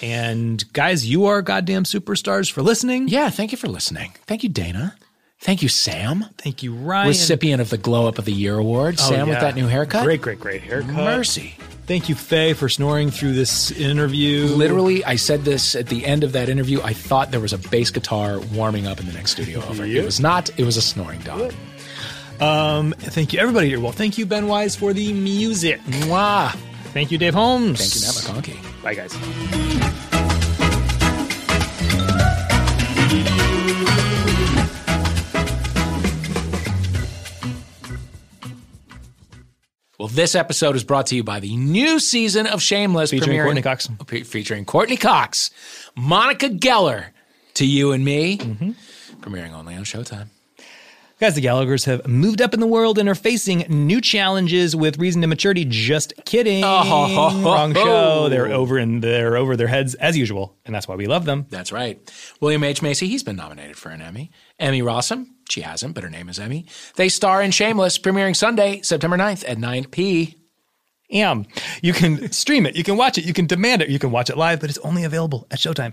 And guys, you are goddamn superstars for listening. Yeah, thank you for listening. Thank you, Dana. Thank you, Sam. Thank you, Ryan. Recipient of the Glow Up of the Year award. Oh, Sam with that new haircut. Great, great, great haircut. Mercy. Thank you, Faye, for snoring through this interview. Literally, I said this at the end of that interview. I thought there was a bass guitar warming up in the next studio over. It was not. It was a snoring dog. Um, thank you, everybody here. Well, thank you, Ben Wise, for the music. Mwah. Thank you, Dave Holmes. Thank you, Matt McConkey. Bye, guys. Well, this episode is brought to you by the new season of Shameless, Featuring Courteney Cox. Featuring Courteney Cox, Monica Geller, to you and me, Mm-hmm. premiering only on Showtime. Guys, the Gallaghers have moved up in the world and are facing new challenges with reason to maturity. Just kidding. Oh. Wrong show. They're over and they're over their heads as usual, and that's why we love them. That's right. William H. Macy, he's been nominated for an Emmy. Emmy Rossum, she hasn't, but her name is Emmy. They star in Shameless, premiering Sunday, September 9th at 9 p. Am. You can stream it, you can watch it, you can demand it, you can watch it live, but it's only available at Showtime.